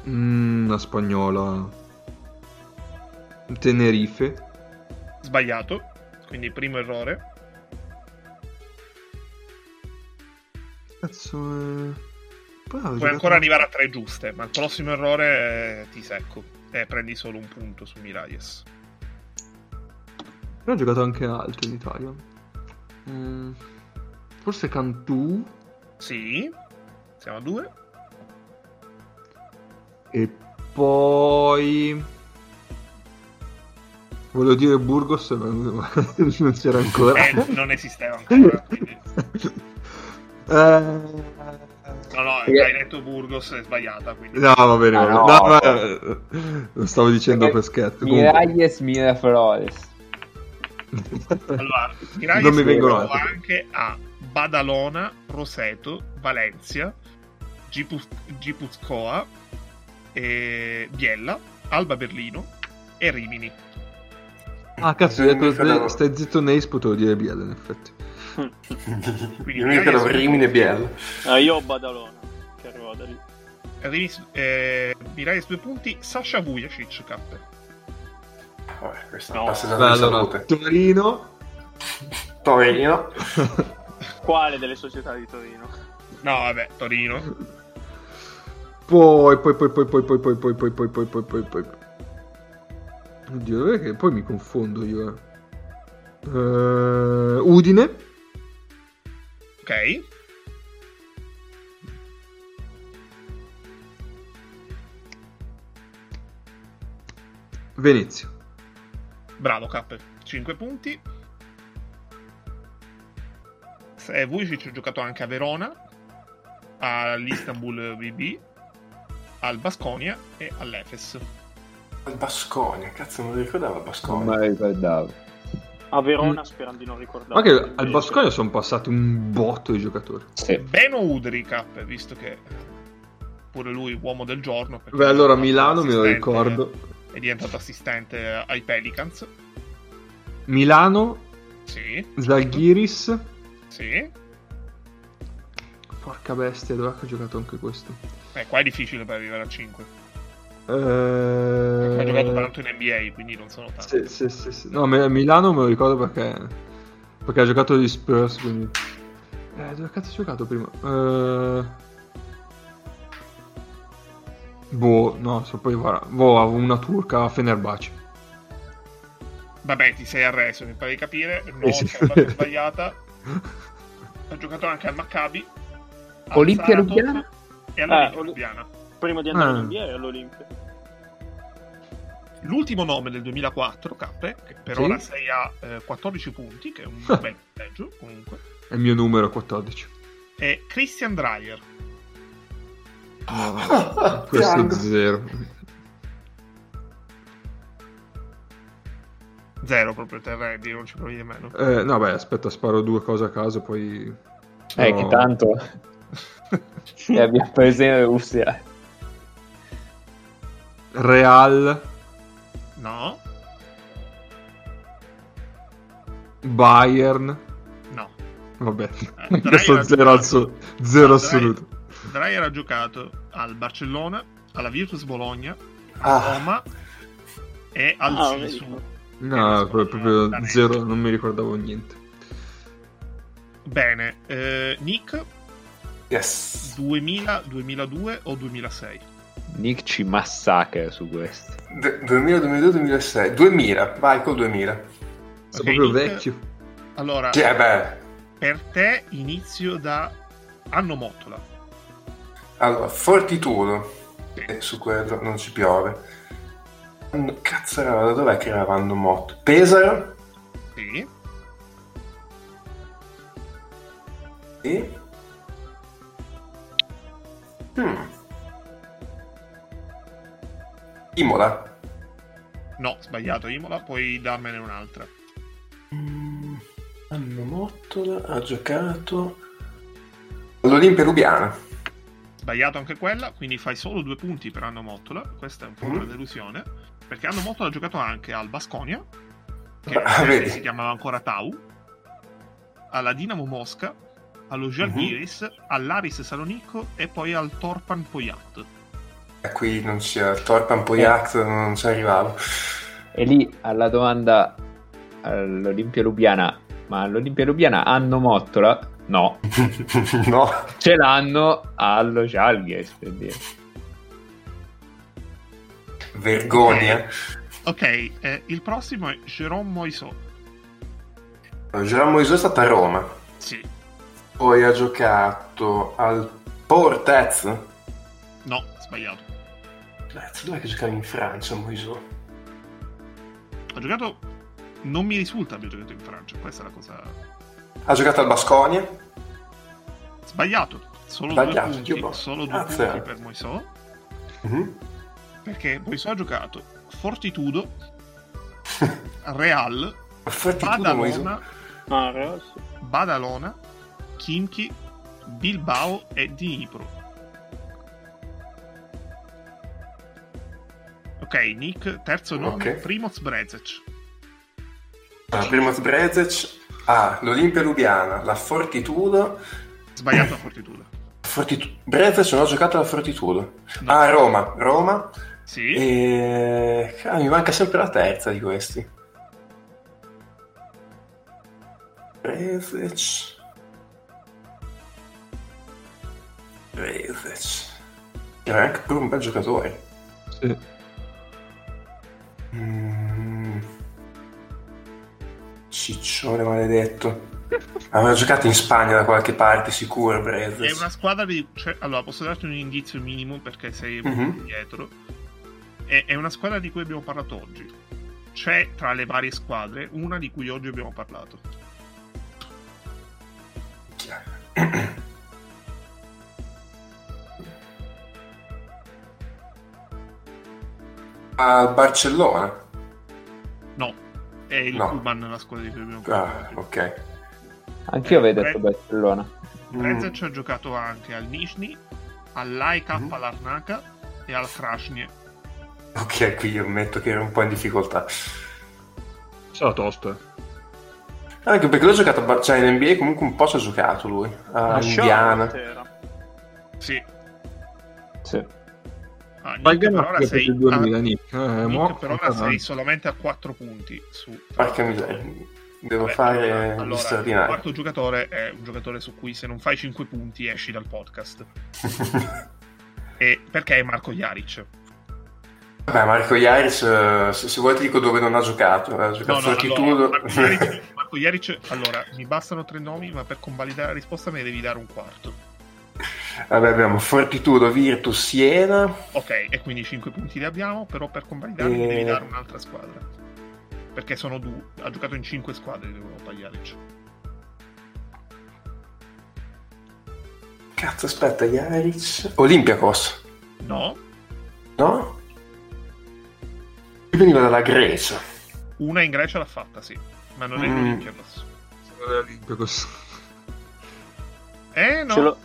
Mm, una spagnola. Tenerife. Sbagliato. Quindi primo errore. Cazzo è... Puoi ancora arrivare a tre giuste, ma il prossimo errore eh, ti secco. E prendi solo un punto su Miralles. Però ha giocato anche altro in Italia. Mm, forse Cantù Sì. Siamo a due. e poi... Volevo dire Burgos, ma non c'era ancora. Eh, non esisteva ancora. quindi- Eh, No, no, Perché- hai detto Burgos è sbagliata. Quindi... No, va bene, Ah, no. No, ma- lo stavo dicendo per scherzo. Miralles Miraflores. Allora, Miraglia Non mi vengono anche a Badalona, Roseto, Valencia, Gipuz- Gipuzkoa, e Biella, Alba Berlino e Rimini. Ah, cazzo, hai detto, stai zitto Neis, potevo dire Biella, in effetti. Quindi mi ricordavo Miraglia- Rimini e Biella. Ah, io ho Badalona, che arriva da lì. Rimis- eh, Miraglia due punti, Sasha Vujacic, K. Vabbè, questa No. passa allora, salute. Torino, Torino. Quale delle società di Torino? No, vabbè, Torino. poi, poi, poi, poi, poi, poi, poi, poi, poi, poi, poi, poi, poi, poi. Oddio, dov'è che poi mi confondo io, eh. Eh, Udine, Ok. Venezia. Bravo, K. 5 punti. Se Vujic ha giocato anche a Verona, all'Istanbul VB, al Basconia e all'Efes. Al Basconia, cazzo, non ricordavo il Non Basconia. me lo ricordavo. A Verona, sperando di non ricordare. Ma che al Basconia sono passati un botto di giocatori. Sì. Beno Udri, K, visto che pure lui uomo del giorno. Beh, allora Milano me lo ricordo. È diventato assistente ai Pelicans. Milano, Sì, Zalgiris. sì. Porca bestia, dove ha giocato anche questo? Eh, qua è difficile per arrivare a 5. Eh... Ha giocato tanto in NBA, quindi non sono tanti. Sì, sì, sì, sì. No, me- Milano me lo ricordo perché. Perché ha giocato gli Spurs. Quindi. Eh, dove cazzo ha giocato prima? Eh... Boh, no, so poi va. Boh, avevo una turca a Fenerbahce. Vabbè, ti sei arreso, mi pare di capire. No, Eh, sì. sbagliata. Ha giocato anche al Maccabi. Olimpia Lubiana? E all'Olimpia Eh, Oli- Lubiana. Prima di andare Ah. in NBA all'Olimpia. L'ultimo nome del 2004, Cappe, che per Sì? ora sei a eh, 14 punti, che è un bel punteggio comunque, È il mio numero 14. è Christian Dreyer. Questo è zero. Zero proprio te non ci provi nemmeno. Eh, no, beh, aspetta, sparo due cose a caso, poi. Eh, No. che tanto e abbiamo preso in Russia. Real, No, Bayern. no. Vabbè, Eh, questo zero, assu- giocato- zero No, assoluto. Dreyer ha giocato al Barcellona, alla Virtus Bologna, Ah, Roma e al Ah, vedi. No, pro- proprio zero, non mi ricordavo niente. Bene, eh, Nick yes. 2000, 2002 o 2006? Nick ci massacra su questo. D- 2000, 2002, 2006. 2000, vai col 2000. Sono Ok, proprio Nick, vecchio. Allora, Sì, beh. per te inizio da anno Mottola. Allora, Fortitudo. Sì. E su quello non ci piove. Cazzo era, da dov'è che era Vanno Motto? Pesaro? Sì. E... Hmm. Imola. No, sbagliato Imola, puoi darmene un'altra. Mm, Anno Mottola ha giocato all'Olimpia Lubiana. Sbagliato anche quella, quindi fai solo due punti per Anno Mottola. Questa è un po' una Mm. delusione. Perché Anno Mottola ha giocato anche al Basconia, che Ah, vedi. si chiamava ancora Tau, alla Dinamo Mosca, allo Žalgiris, all'Aris Salonico e poi al Torpan Poyat. E qui non c'è Torpan Poyac, non ci arrivavo. E lì alla domanda all'Olimpia Lubiana, ma all'Olimpia Lubiana hanno Mottola? No, no. ce l'hanno allo Jalghes per dire. Vergogna. Ok, eh, il prossimo è Jérôme Moiseau. Gerard Moiseau è stata a Roma. Sì. Poi ha giocato al Portez. No, sbagliato. Cazzo, dov'è che giocava in Francia Moiseau? Ha giocato... Non mi risulta abbia giocato in Francia, questa è la cosa... Ha giocato al Basconia. Sbagliato. Solo Sbagliato, due punti, Dio, solo due Grazie. punti per Moisò. Mhm. Perché Moisò ha giocato Fortitudo, Real. Badalona, Ah. Badalona, Kimchi, Bilbao e Dnipro. Ok, Nick, terzo nome, Ok. Primoz Brezec. La Primoz Brezec. Ah, l'Olimpia Lubiana, la Fortitudo. Sbagliato a Fortitudo. Fortitu- Brezec non ho giocato alla Fortitudo. Ah, Roma. Roma. Sì. E... ah, mi manca sempre la terza di questi. Brezec. Brezec. Era anche pure un bel giocatore. Sì. Mm. Ciccione maledetto. Aveva giocato in Spagna da qualche parte, sicuro, È Brezec. una squadra di... cioè, allora, posso darti un indizio minimo perché sei Mhm. indietro. È, è una squadra di cui abbiamo parlato oggi. C'è tra le varie squadre una di cui oggi abbiamo parlato. Al Barcellona. No, è il No. Kuban la squadra di parlato. Ah, ok. Anch'io avevo detto Bre- Barcellona. Mm. Brezec ha giocato anche al Nizhny, all'AIK Mhm. Larnaca e al Krasny. Ok, qui io ammetto che ero un po' in difficoltà. Sarà tosta. Anche perché l'ho giocato a Bar- cioè in NBA comunque un po' ci ha giocato lui. A Indiana. Sì. Ah, Nick, per ora sei, il 2000, ah, Nick. Eh, Nick, mo- per ora sei solamente a 4 punti su Porca miseria. Devo Vabbè, fare allora, allora, il quarto giocatore è un giocatore su cui se non fai 5 punti esci dal podcast. E perché è Marco Jaric? Vabbè, Marco Iaris, eh, se, se vuoi ti dico dove non ha giocato. Ha No, giocato no, Fortitudo. allora, Marco Jaric, allora, mi bastano tre nomi, ma per convalidare la risposta me ne devi dare un quarto. Vabbè, abbiamo Fortitudo, Virtus, Siena. Ok, e quindi 5 punti li abbiamo, però per convalidarli Eh. devi dare un'altra squadra. Perché sono due, ha giocato in 5 squadre Europa Jaric. Cazzo, aspetta, Iaris. Olympiakos, No, no? Lui veniva dalla Grecia. una in Grecia l'ha fatta, sì, ma non è Mm. l'Olympiakos. Sono l'Olympiakos. Eh no,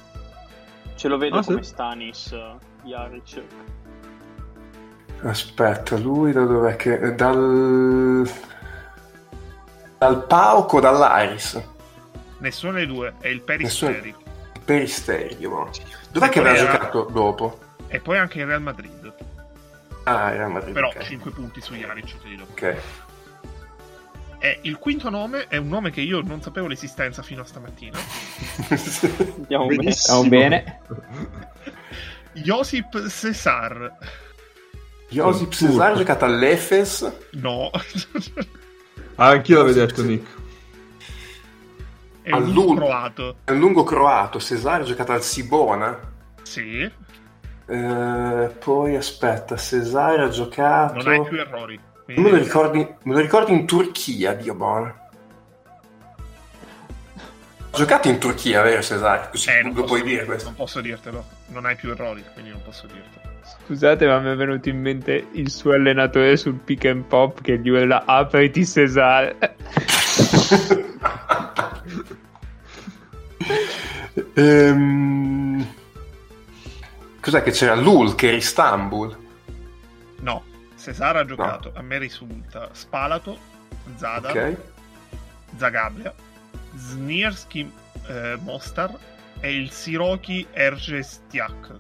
Ce lo, vedo Ah, sì? come Stanis eh, Jaric. Aspetta, lui da dov'è che... Dal... Dal Pauco, dall'Aris. nessuna delle due, è il Peristeri. Peristerio. mo. Dov'è che Poi aveva era- giocato dopo? E poi anche il Real Madrid. Ah, a Madrid. Però ok. 5 punti su Jaric, te li do. Ok. E il quinto nome è un nome che io non sapevo l'esistenza fino a stamattina. Andiamo bene. Stiamo bene. Josip Cesar. Josip Cesar ha giocato all'Efes. No. Ah, anch'io l'avevo detto, Nick. è un All'ul- croato. È un lungo croato. Cesar ha giocato al Sibona. Sì, Eh, poi aspetta, Cesar ha giocato. non hai più errori. Me Quindi- lo ricordi, me lo ricordi in Turchia, Dio buono. Ha giocato in Turchia, vero Cesar? Così Eh, non lo puoi dire questo. Non posso dirtelo. Non hai più errori, quindi non posso dirtelo. Scusate, ma mi è venuto in mente il suo allenatore sul pick and pop che gli urla apriti Cesar. Ehm, Cos'è che c'era? L'Ulker, Istanbul. No, Cesar ha giocato, a me risulta, Spalato, Zadar, Ok. Zagabria, Znirski eh, Mostar e il Siroki Ergestiak.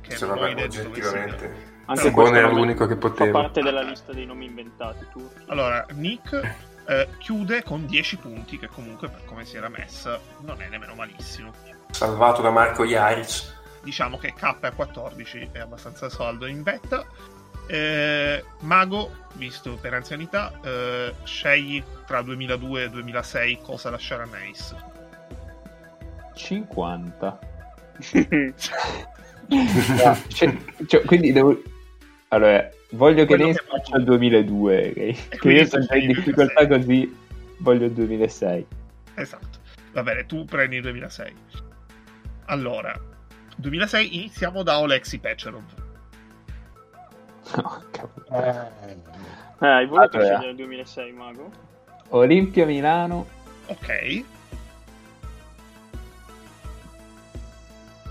Che Sì, non ho di dove. Anche questo era l'unico che Fa poteva. parte della lista dei nomi inventati turchi. Allora, Nick eh, chiude con 10 punti, che comunque per come si era messa non è nemmeno malissimo. Salvato da Marco Jaric. Diciamo che K a 14 è abbastanza saldo in vetta. Eh, Mago, visto per anzianità, eh, scegli tra 2002 e 2006 cosa lasciare a Nace. 50. Ah, cioè- cioè, quindi devo... Allora, voglio che che faccia il 2002, ok? Che quindi io sono già in difficoltà 2006. così, voglio il 2006. Esatto. Va bene, tu prendi il 2006. Allora, 2006 iniziamo da Olexi Pecherov. No, cavolo. Eh, hai voluto Allora. scegliere il 2006, Mago? Olimpia Milano, Ok.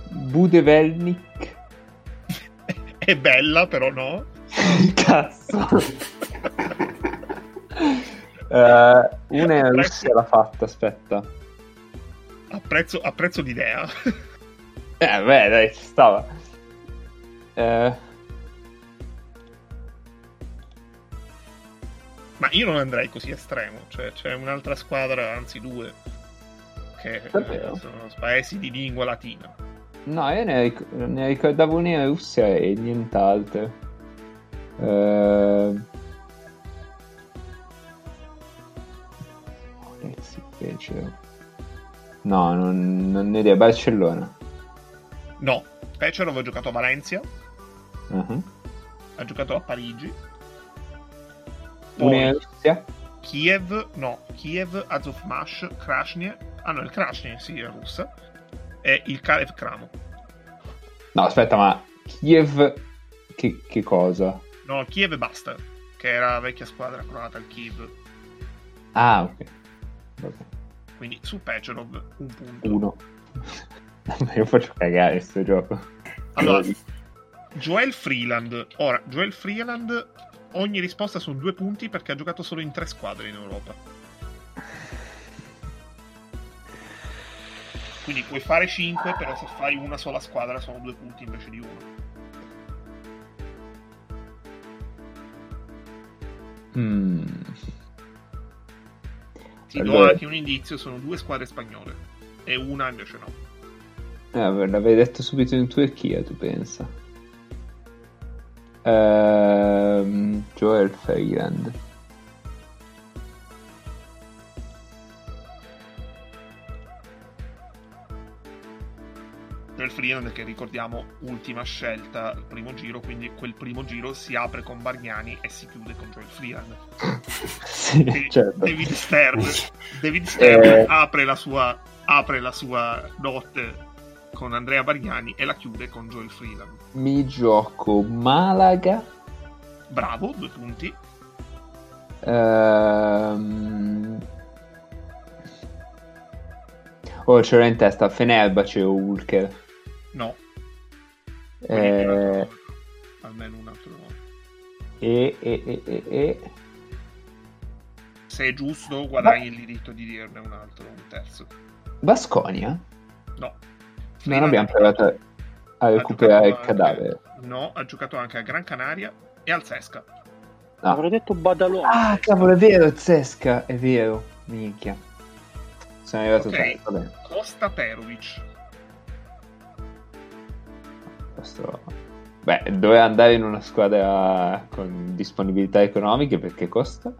Budevelnik. È bella, però no. Cazzo. Eh, una è Russia l'ha fatta, aspetta. Apprezzo, apprezzo l'idea. Eh, beh, dai, ci stava. Eh, Ma io non andrei così estremo. Cioè, c'è un'altra squadra, anzi due, che eh, Davvero? sono paesi di lingua latina. no, io ne, ric- ne ricordavo una in Russia e nient'altro. Eh... Alexi Pecero. No, non, non ne idea. Barcellona. No, Pecherov ha giocato a Valencia, Mhm. ha giocato a Parigi, Russia? Kiev, no, Kiev, Azovmash, Krasny, ah no, il Krasny, sì, è russa, e il Kalev Kramo. No, aspetta, ma Kiev che, che cosa? No, Kiev e basta, che era la vecchia squadra croata, il Kiev. Ah, ok. Vabbè. Quindi su Pecherov un punto. Uno. Io faccio cagare sto gioco. Allora, Joel Freeland. Ora, Joel Freeland, ogni risposta sono due punti perché ha giocato solo in tre squadre in Europa. Quindi puoi fare 5, però se fai una sola squadra sono due punti invece di uno. Mm. Ti do Allora- anche un indizio, sono due squadre spagnole. E una invece no. Eh, l'avevi detto subito in Turchia, tu pensa. Ehm, Joel Freeland. Joel Freeland che ricordiamo ultima scelta al primo giro, quindi quel primo giro si apre con Bargnani e si chiude con Joel Freeland. Sì, Quindi certo. David Stern, David Stern Eh. apre, la sua, apre la sua notte con Andrea Bargnani e la chiude con Joel Freeland. Mi gioco Malaga. Bravo, due punti. Ehm... Oh, c'era in testa Fenerbahce o Ulker. No, Eh, almeno un altro nome. e, e, e, e, e... Se è giusto, guadagni il diritto di dirne un altro, un terzo. Basconia? No. Non abbiamo provato a recuperare il giocato anche- cadavere. No, ha giocato anche a Gran Canaria e al Sesca. Ah. Avrei detto Badalona. Ah, cavolo, è vero, Zesca, è vero. Minchia. Sono arrivato Ok. tardi. Costa Perovic. Questo... Beh, doveva andare in una squadra con disponibilità economiche perché costa.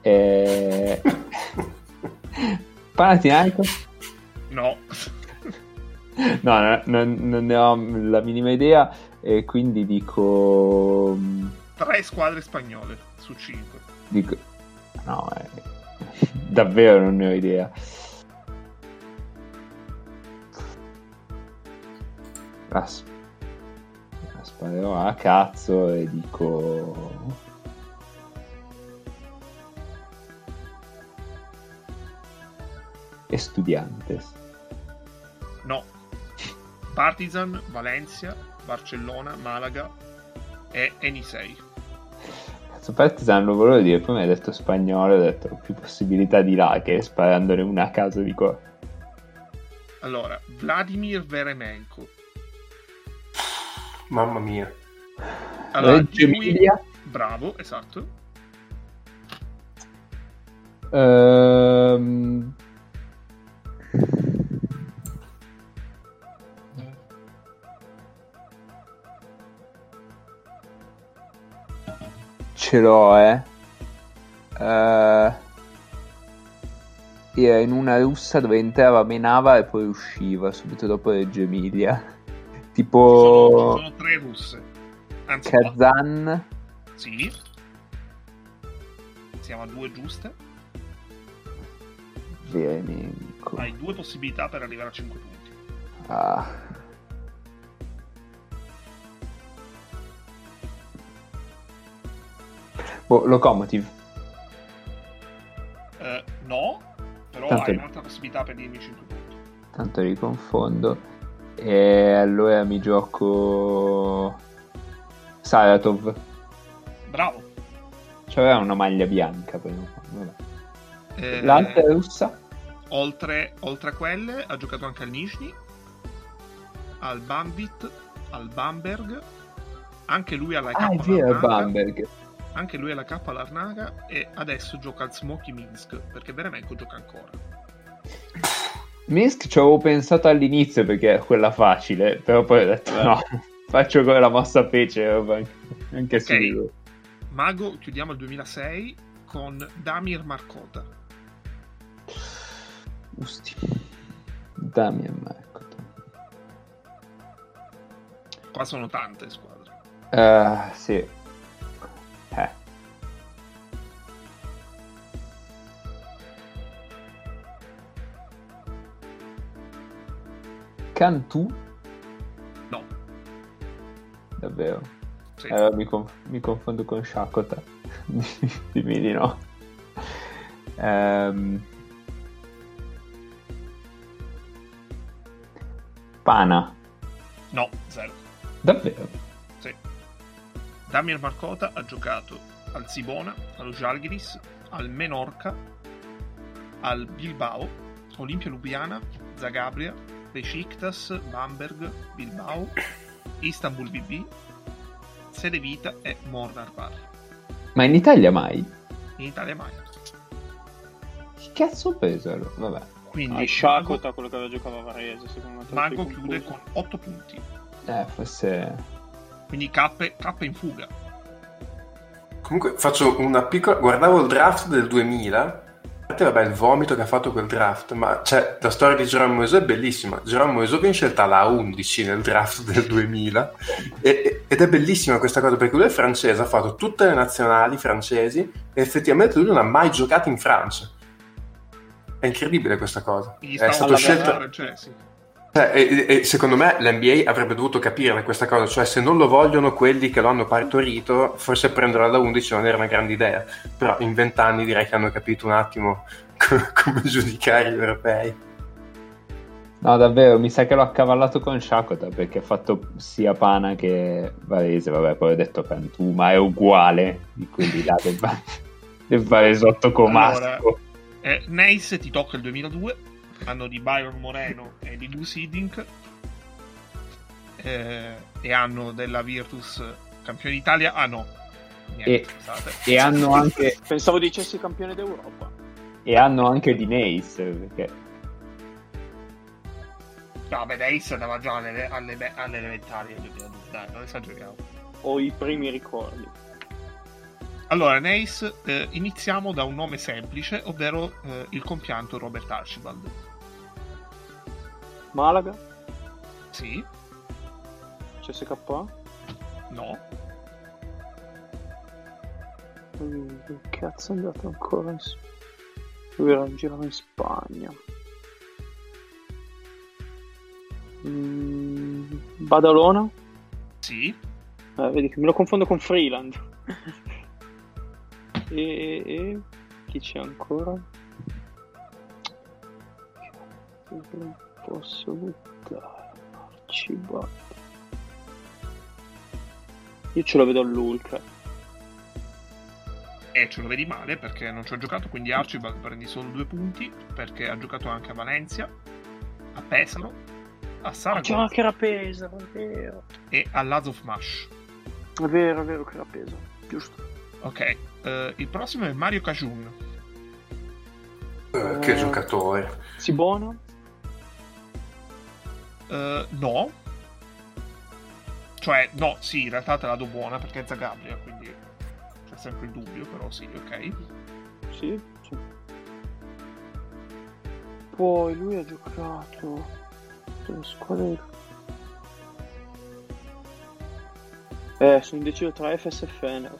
E... Panathinaikos? No. No, no, non, non ne ho la minima idea e quindi dico... Tre squadre spagnole su cinque. dico... No, eh, davvero non ne ho idea. As- Sparerò a cazzo e dico... Estudiantes. Partizan, Valencia, Barcellona, Malaga e Enisei. Cazzo, Partizan lo volevo dire, poi mi hai detto spagnolo, ho detto ho più possibilità di là che sparandone una a caso di qua. Allora, Vladimir Veremenko. Mamma mia. Allora, Reggio lui- Emilia? Bravo, esatto. Ehm... ce l'ho, eh. Eh, Era in una russa dove entrava, menava e poi usciva subito dopo Reggio Emilia. Ci Tipo sono, ci sono tre russe. Anzi. Kazan. Sì. Siamo a due giuste. Verenenko. Hai due possibilità per arrivare a 5 punti. Ah. Boh, Locomotive. Eh, no, però Tanto- hai un'altra possibilità per dirmi 5 punti. Tanto li confondo. E allora mi gioco Saratov. Bravo. C'aveva una maglia bianca vabbè. Eh, L'altra è russa? oltre, oltre a quelle, ha giocato anche al Nizhny, al Bambit, al Bamberg, anche lui alla Ah, è vero, Larnaca, Bamberg. Anche lui alla K Larnaca e adesso gioca al Smoky Minsk perché Beremenko gioca ancora. Minsk ci avevo pensato all'inizio perché è quella facile, però poi ho detto Eh. no, faccio con la mossa pece anche- anche su Ok. di lui. Mago, chiudiamo il 2006 con Damir Markota. Usti. Dammi a Marco. Qua sono tante squadre. Ah, sì. Cantù? No. Davvero? Sì. Allora mi, conf- mi confondo con Shakota. Dimmi di no. Ehm. Pana. No, zero. Davvero? Sì. Damir Markota ha giocato al Sibona, allo Žalgiris, al Menorca, al Bilbao, Olimpia Ljubljana, Zagabria, Besiktas, Bamberg, Bilbao, Istanbul BB, Sede Vita e Mornar Ma in Italia mai? In Italia mai. Che cazzo allora? Vabbè. Quindi Ah, Shakota, quello che aveva giocato a Varese, secondo me. Mago chiude con 8 punti. Eh, forse... Quindi K, K in fuga. Comunque faccio una piccola... Guardavo il draft del 2000, a parte vabbè il vomito che ha fatto quel draft, ma cioè, la storia di Geronimo Moiseau è bellissima. Geronimo Moiseau viene scelta alla 11 nel draft del 2000 e- ed è bellissima questa cosa perché lui è francese, ha fatto tutte le nazionali francesi e effettivamente lui non ha mai giocato in Francia. È incredibile questa cosa. È stato scelto... Cioè, e, e secondo me l'NBA avrebbe dovuto capire questa cosa, cioè se non lo vogliono quelli che lo hanno partorito, forse prenderlo alla 11 non era una grande idea, però in vent'anni direi che hanno capito un attimo co- come giudicare gli europei. No, davvero, mi sa che l'ho accavallato con Shakota perché ha fatto sia Pana che Varese. Vabbè, poi ho detto Cantù, ma è uguale di quelli là del, Va- del Varesotto Comasco. Allora, eh, Neis ti tocca il 2002, anno di Byron Moreno e di Gus Hiddink, eh, e anno della Virtus campione d'Italia. Ah no, niente, E-. E hanno anche, Pensavo dicessi campione d'Europa. e hanno anche di Neis perché No, beh, Neis andava già alle, alle, alle elementari, dai, non esageriamo. Ho i primi ricordi. Allora, Neis, eh, iniziamo da un nome semplice, ovvero eh, il compianto Robert Archibald. Malaga? Sì, CSKA? no, Che cazzo è andato ancora in... Lui era girava in Spagna. Mm, Badalona? sì, Eh, vedi che me lo confondo con Freeland. e, e chi c'è ancora? Che posso buttare. Archibald. Io ce lo vedo all'Ultra. e ce lo vedi male perché non ci ho giocato, quindi Archibald prendi solo due punti perché ha giocato anche a Valencia, a Pesaro, a Ah, Saragossa anche Rapesa, è vero. e a Lazov Mash. È vero, è vero che Rapesa. Giusto. Ok, eh, il prossimo è Mario Cajun. Eh, che Eh. giocatore. Sibona? Eh, no. Cioè, no, sì, in realtà te la do buona perché è Zagabria, quindi... c'è sempre il dubbio, però sì, ok. Sì, sì. Poi lui ha giocato delle squadre. Eh, sono indeciso tra Efes e Fener.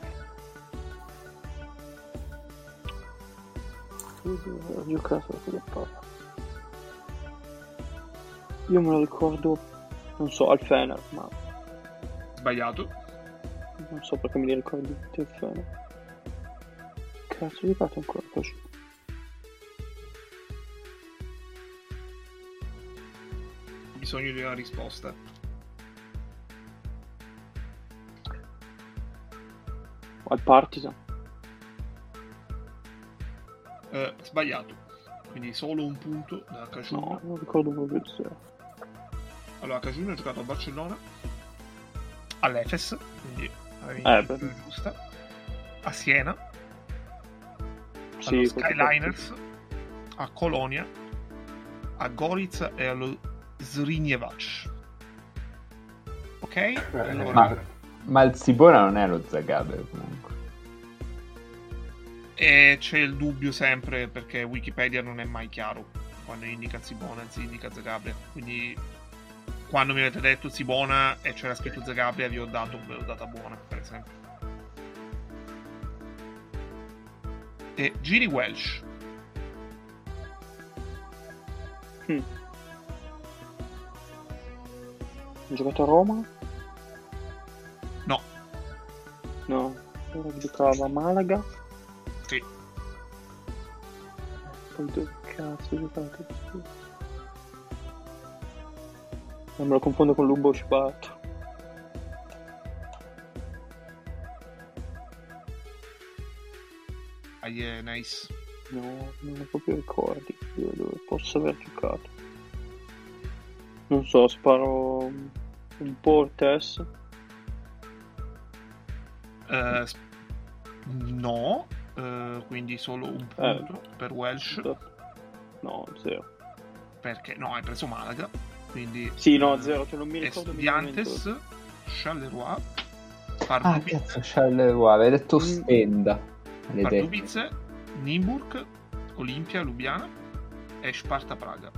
Ha giocato con la palla. Io me lo ricordo, non so, al Fener, ma Sbagliato. non so perché me li ricordo tutti al Fener. Cazzo, ho giocato ancora così. Ho bisogno di una risposta. Al Partizan. Eh, sbagliato. Quindi solo un punto da Cajun. No, non ricordo proprio il zero. Allora, Cajun ha giocato a Barcellona, all'Efes, quindi avevi Eh, giusta, a Siena, Sì, allo Skyliners, a Colonia, a Gorica e allo Zrinjevac. Ok? Allora, Ma, ma il Sibona non è lo Zagabria comunque. E c'è il dubbio sempre perché Wikipedia non è mai chiaro quando indica Sibona e si indica Zagabria. Quindi quando mi avete detto Sibona e c'era scritto Zagabria vi ho dato, ve l'ho data buona, per esempio. E Giri Welsh. Mm. Ha giocato a Roma? No, No. Ora giocava a Malaga. sì. Poi dove cazzo ha giocato? Non me lo confondo con Lubo Scibato. Ah, yeah, nice. No, non ho proprio ricordi dove posso aver giocato. Non so, sparo un po' Ortes. Eh, s- no, eh, quindi solo un Eh. punto per Welsh. No, zero. Perché no, hai preso Malaga. Quindi Sì, no, zero, cioè non mi ricordo Estudiantes, Charleroi, Ah, Pardubice, cazzo, Charleroi, avevi detto Stenda. Pardubice, Nimburg, Olimpia, Lubiana e Sparta Praga.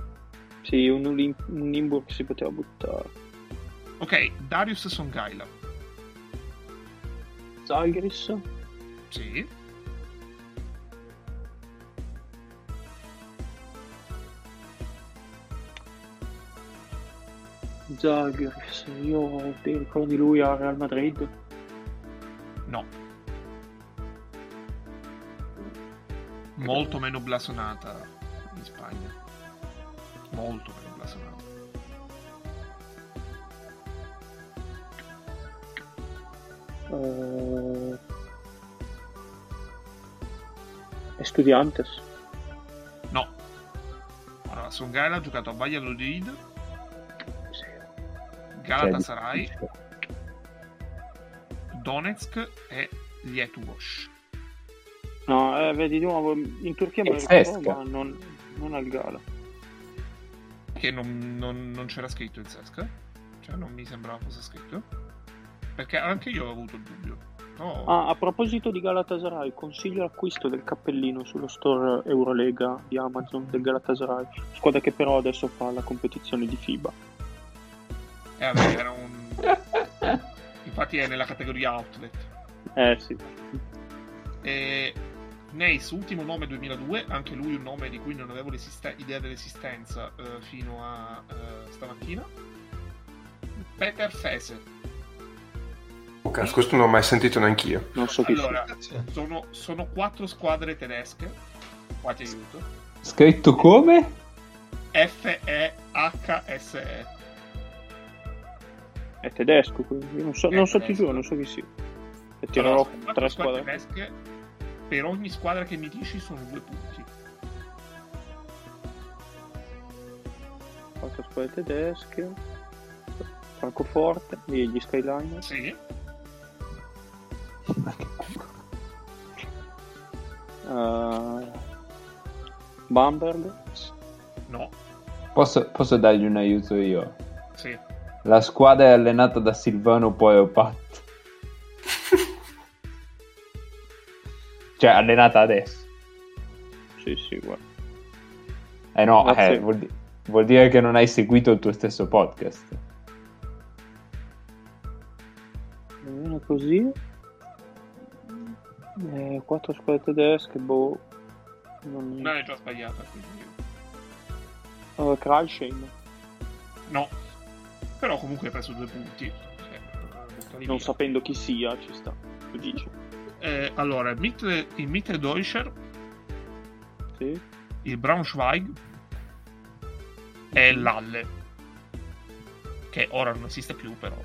Sì, un, Olim- un Nimburg si poteva buttare. Ok, Darius Songaila. Zalgiris? Sì. Zalgiris, io ho dei ricordi di lui a Real Madrid. No. Molto meno blasonata in Spagna. Molto meno blasonata. Eh... Estudiantes? No. Allora, Songaila ha giocato a Valladolid, Galatasaray, Donetsk e Lietuvosh. No, eh, vedi di nuovo, in Turchia me lo non, non al Gala. Che non, non- non c'era scritto il Sesca. Cioè, non mi sembrava fosse scritto. Perché anche io ho avuto il dubbio. No. Ah, a proposito di Galatasaray, consiglio l'acquisto del cappellino sullo store Eurolega di Amazon del Galatasaray, squadra che però adesso fa la competizione di FIBA. Eh, vabbè, era un... Infatti è nella categoria outlet. Eh sì. E Nace, ultimo nome 2002, anche lui un nome di cui non avevo idea dell'esistenza eh, fino a eh, stamattina. Peter Fese. Oh, cazzo, questo non l'ho mai sentito neanch'io. Non so chi Allora, sono, sono quattro squadre tedesche. Qua ti aiuto. Scritto come? F-E-H-S-E. È tedesco, quindi non so, non so ti giuro, non so chi sia. E tirerò Allora, tre squadre squadre. tedesche. Per ogni squadra che mi dici sono due punti. Quattro squadre tedesche. Francoforte, gli Skyliners. Sì. Uh, Bamberg. No. Posso, posso dargli un aiuto io? La squadra è allenata da Silvano Poeopat. Cioè, allenata adesso. Sì, sì, guarda. Eh no, Grazie. eh, vuol, di- vuol dire che non hai seguito il tuo stesso podcast. Bene così. Eh, quattro squadre tedesche, boh. Non... Non è già sbagliata, quindi... Uh, Kralsheim. No. Però comunque hai preso due punti. Cioè, Non sapendo chi sia, ci sta. Tu dici. Eh, allora, il Mitter, il Mitteldeutschen, Sì. il Braunschweig e l'Halle. Che ora non esiste più, però.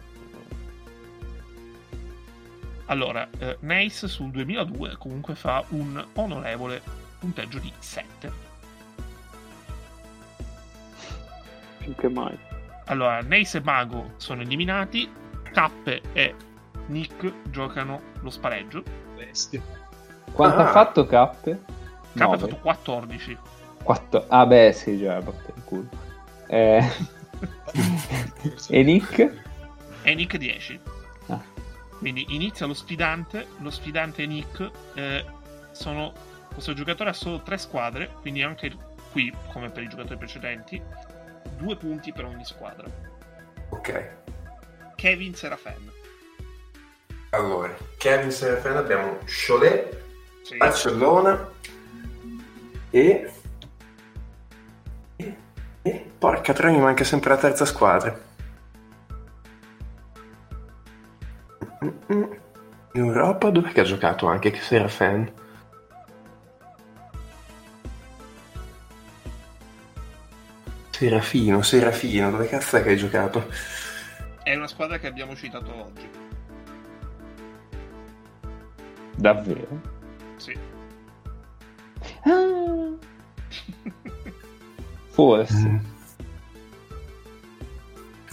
Allora, eh, Neis sul 2002 comunque fa un onorevole punteggio di 7. Finché mai. Allora, Neis e Mago sono eliminati, Cappe e Nick giocano lo spareggio. Bestia. Quanto Ah. ha fatto Cappe? Cappe ha fatto 14. Quattro- Ah beh, sì, già, botte il culo. Eh, e Nick? e Nick 10. Ah. Quindi inizia lo sfidante, lo sfidante Nick eh, sono, questo giocatore ha solo tre squadre, quindi anche qui, come per i giocatori precedenti, due punti per ogni squadra. Ok. Kevin Serafen. Allora, Kevin Serafin abbiamo Cholet, Sì. Barcellona e... e... Porca tre, mi manca sempre la terza squadra. In Europa dov'è che ha giocato anche Serafin? Serafino, Serafino, dove cazzo è che hai giocato? È una squadra che abbiamo citato oggi. Davvero? Sì. Ah. Forse. Mm.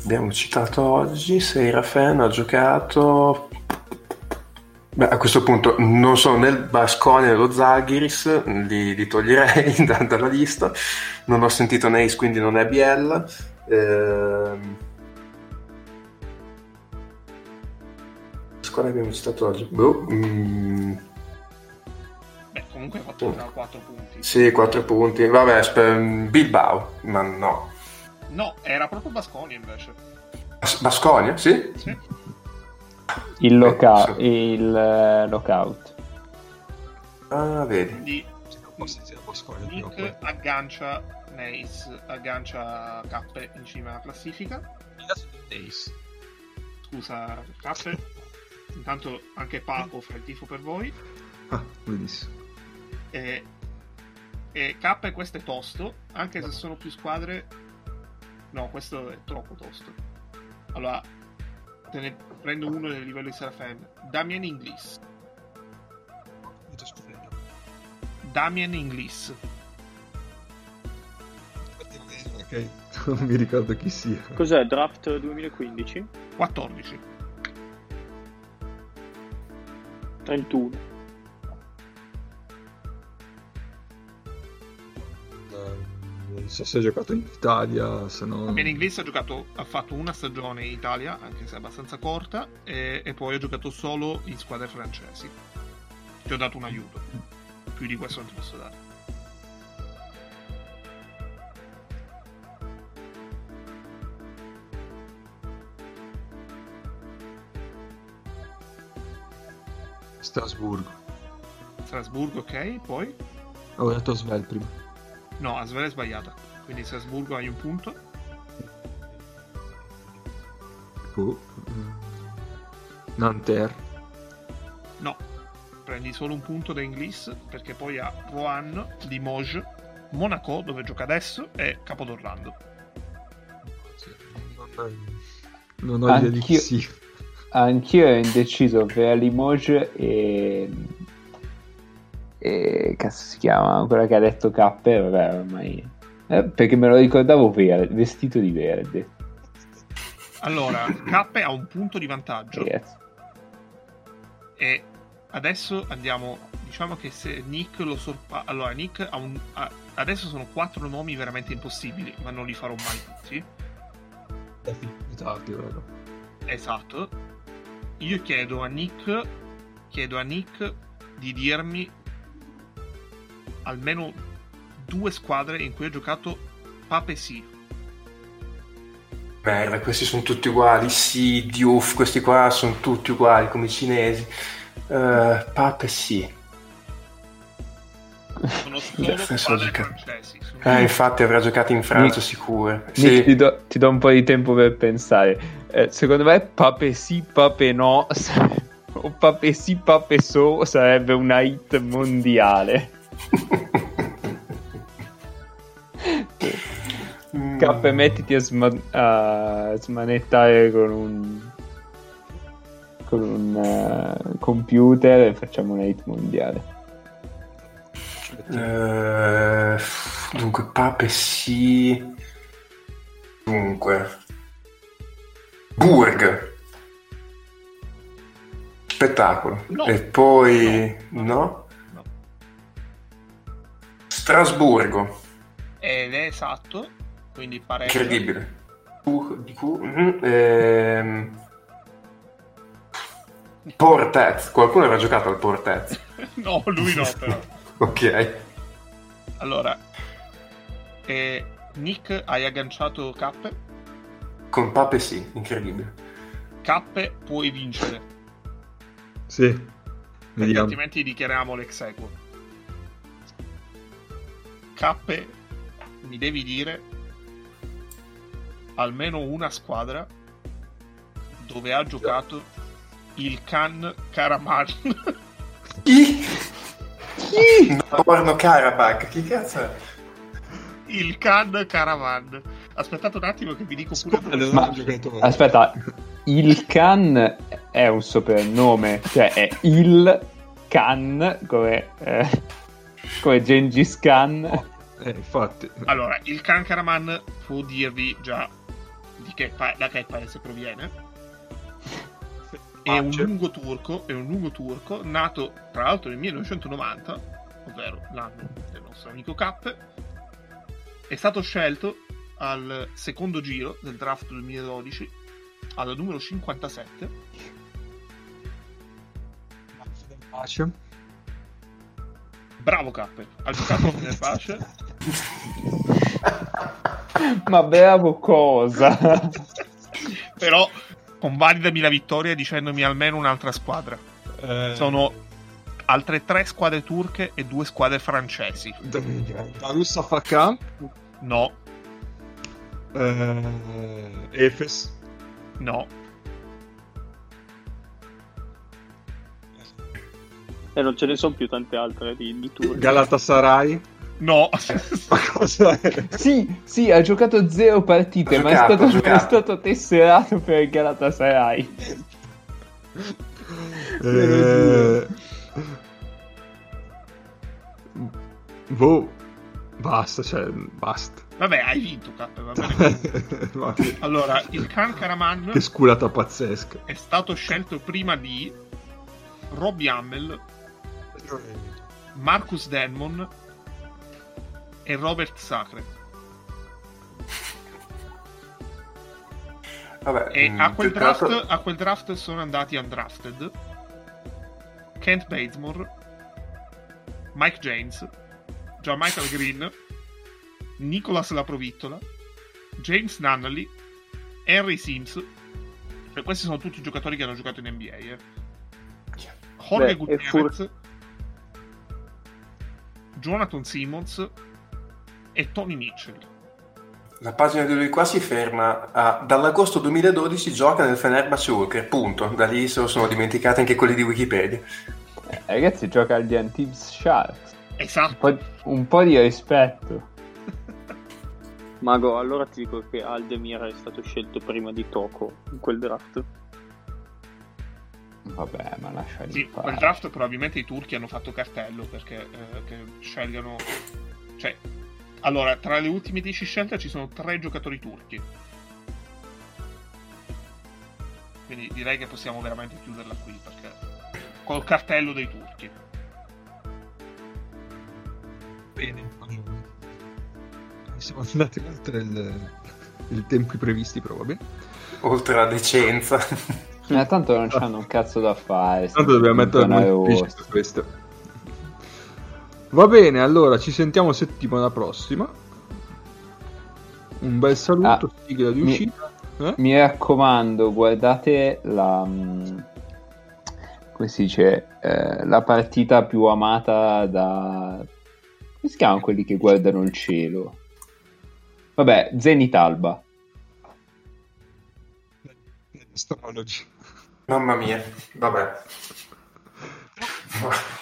Abbiamo citato oggi, Serafin ha giocato... Beh, a questo punto non sono nel Basconia né lo Zaghiris, li, li toglierei da- dalla lista. Non ho sentito Neis, quindi non è Biella. Ehm... Squadra abbiamo citato oggi? Boh, mm, Beh, comunque ha fatto già 4 punti. sì, 4 punti. Vabbè, spe- Bilbao, ma no. No, era proprio Basconia invece. Bas- Basconia, sì? Sì. Il, loca- sì. il eh, lockout. Ah, vedi. Quindi Forse sia Boscoglia prima o poi. Nick aggancia Neis, aggancia Cappe in cima alla classifica. Ace. Scusa, Cappe. Intanto anche Paco fa il tifo per voi. Ah, benissimo. E, e K questo è tosto, anche se sono più squadre. No, questo è troppo tosto. Allora, te ne prendo uno del livello di Serafin. Damien Inglis. Sto scoprendo. Damien Inglis. Ok, non mi ricordo chi sia. Cos'è? Draft 2015? 14. 31. Non so se ha giocato in Italia, se no... Damien Inglis ha giocato, ha fatto una stagione in Italia, anche se abbastanza corta, e, e poi ha giocato solo in squadre francesi. Ti ho dato un aiuto. Più di questo non ti posso dare. Strasburgo. Strasburgo, ok, poi? Ho detto Svel prima. No, Asvel è sbagliata. Quindi Strasburgo hai un punto. Boh. Nanterre. No, prendi solo un punto da Inglis perché poi ha Rouen, Limoges, Monaco dove gioca adesso e Capodorlando. Non, ho idea di chi Anch'io- sia. Anch'io ero indeciso tra Limoges e... e... cazzo si chiama? Quella che ha detto K, vabbè ormai... eh, perché me lo ricordavo verde, vestito di verde. Allora, K ha un punto di vantaggio Ragazzi. e adesso andiamo, diciamo che se Nick lo sorpa... Allora, Nick ha un... ha- Adesso sono quattro nomi veramente impossibili, ma non li farò mai tutti. Di tardi, raga. Esatto. Io chiedo a Nick chiedo a Nick di dirmi almeno due squadre in cui ha giocato Pape Sì. Merda, questi sono tutti uguali. Sì, Diouf, questi qua sono tutti uguali come i cinesi. Eh, Pape sì. Sono solo francesi. sono- Eh, infatti avrà giocato in Francia sicuro. Nick, Sì. ti, do, ti do un po' di tempo per pensare. Eh, secondo me Pape sì, Pape no, sarebbe- o Pape sì, Pape so sarebbe una hit mondiale. K mettiti a, sma- a smanettare con un con un eh, computer e facciamo una hit mondiale. Eh, dunque, Pape sì. Dunque. Burg. Spettacolo. No. E poi... No? Strasburgo. Ed è esatto, quindi pareggio. Incredibile. Di Q- mhm, ehm, Portez. Qualcuno aveva giocato al Portez. no, lui no, però. ok. Allora, eh, Nick, hai agganciato K. Con Pape sì, incredibile. K puoi vincere, Sì. Vediamo. altrimenti dichiariamo l'ex K, mi devi dire almeno una squadra dove ha giocato il Khan Karaman. Chi? Chi? Nagorno Karabakh, chi cazzo è? il Khan Karaman. Aspettate un attimo che vi dico pure Squadra Ma- giocatore. Aspetta, il Khan è un soprannome, cioè è il Khan come, eh, come Gengis Khan. Eh, infatti. Allora, il Khan Karaman può dirvi già di che pa- da che paese proviene. È un lungo turco, è un lungo turco, nato tra l'altro nel 1990, ovvero l'anno del nostro amico K. È stato scelto al secondo giro del draft 2012 al numero 57. Pace. Bravo K, ha giocato nel Pace. Ma bravo cosa? Però convalidami la vittoria dicendomi almeno un'altra squadra. Eh, Sono altre tre squadre turche e due squadre francesi. Darussa Fakà. No, Eh, Efes. no, E non ce ne sono più tante altre di, di turni. Galatasaray. No. Sì, sì, ha giocato zero partite, Ha ma giocato, è, stato, giocato. è stato tesserato per il Galatasaray. Eh, boh, basta, cioè, basta. Vabbè, hai vinto, va bene. Allora, il Khan Karaman che sculata pazzesca. è stato scelto prima di Robbie Hammel, Marcus Denmon e Robert Sacre. Vabbè, E mm, a quel, draft, a quel draft sono andati undrafted Kent Bazemore, Mike James, Michael Green, Nicolas Laprovittola, James Nunnally, Henry Sims. Cioè, questi sono tutti i giocatori che hanno giocato in NBA. Eh. Jorge Beh, Gutierrez, Jonathan Simmons e Tony Mitchell. La pagina di lui qua si ferma a dall'agosto 2012 gioca nel Fenerbahce Walker, punto. Da lì se lo sono dimenticati anche quelli di Wikipedia. Eh, ragazzi, gioca agli Antibes Sharks. Un Esatto. po', un po' di rispetto. Mago, allora ti dico che Aldemir è stato scelto prima di Toko in quel draft. Vabbè, ma lasciali Sì, fare. quel draft probabilmente i turchi hanno fatto cartello perché eh, che scelgano. Cioè, allora, tra le ultime 10 scelte ci sono tre giocatori turchi. Quindi direi che possiamo veramente chiuderla qui perché. Col cartello dei turchi. Bene. Siamo andati oltre il, il tempi previsti, però va bene. Oltre la decenza. Ma tanto non c'hanno un cazzo da fare. Tanto dobbiamo mettere su questo. Va bene, allora ci sentiamo settimana prossima. Un bel saluto, Ah, sigla di mi- uscita. Eh? Mi raccomando, guardate la. mm, come si dice? eh, la partita più amata da. Come si chiamano quelli che guardano il cielo? Vabbè, Zenit Alba. Astrology. Mamma mia, vabbè.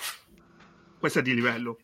Questo è di livello.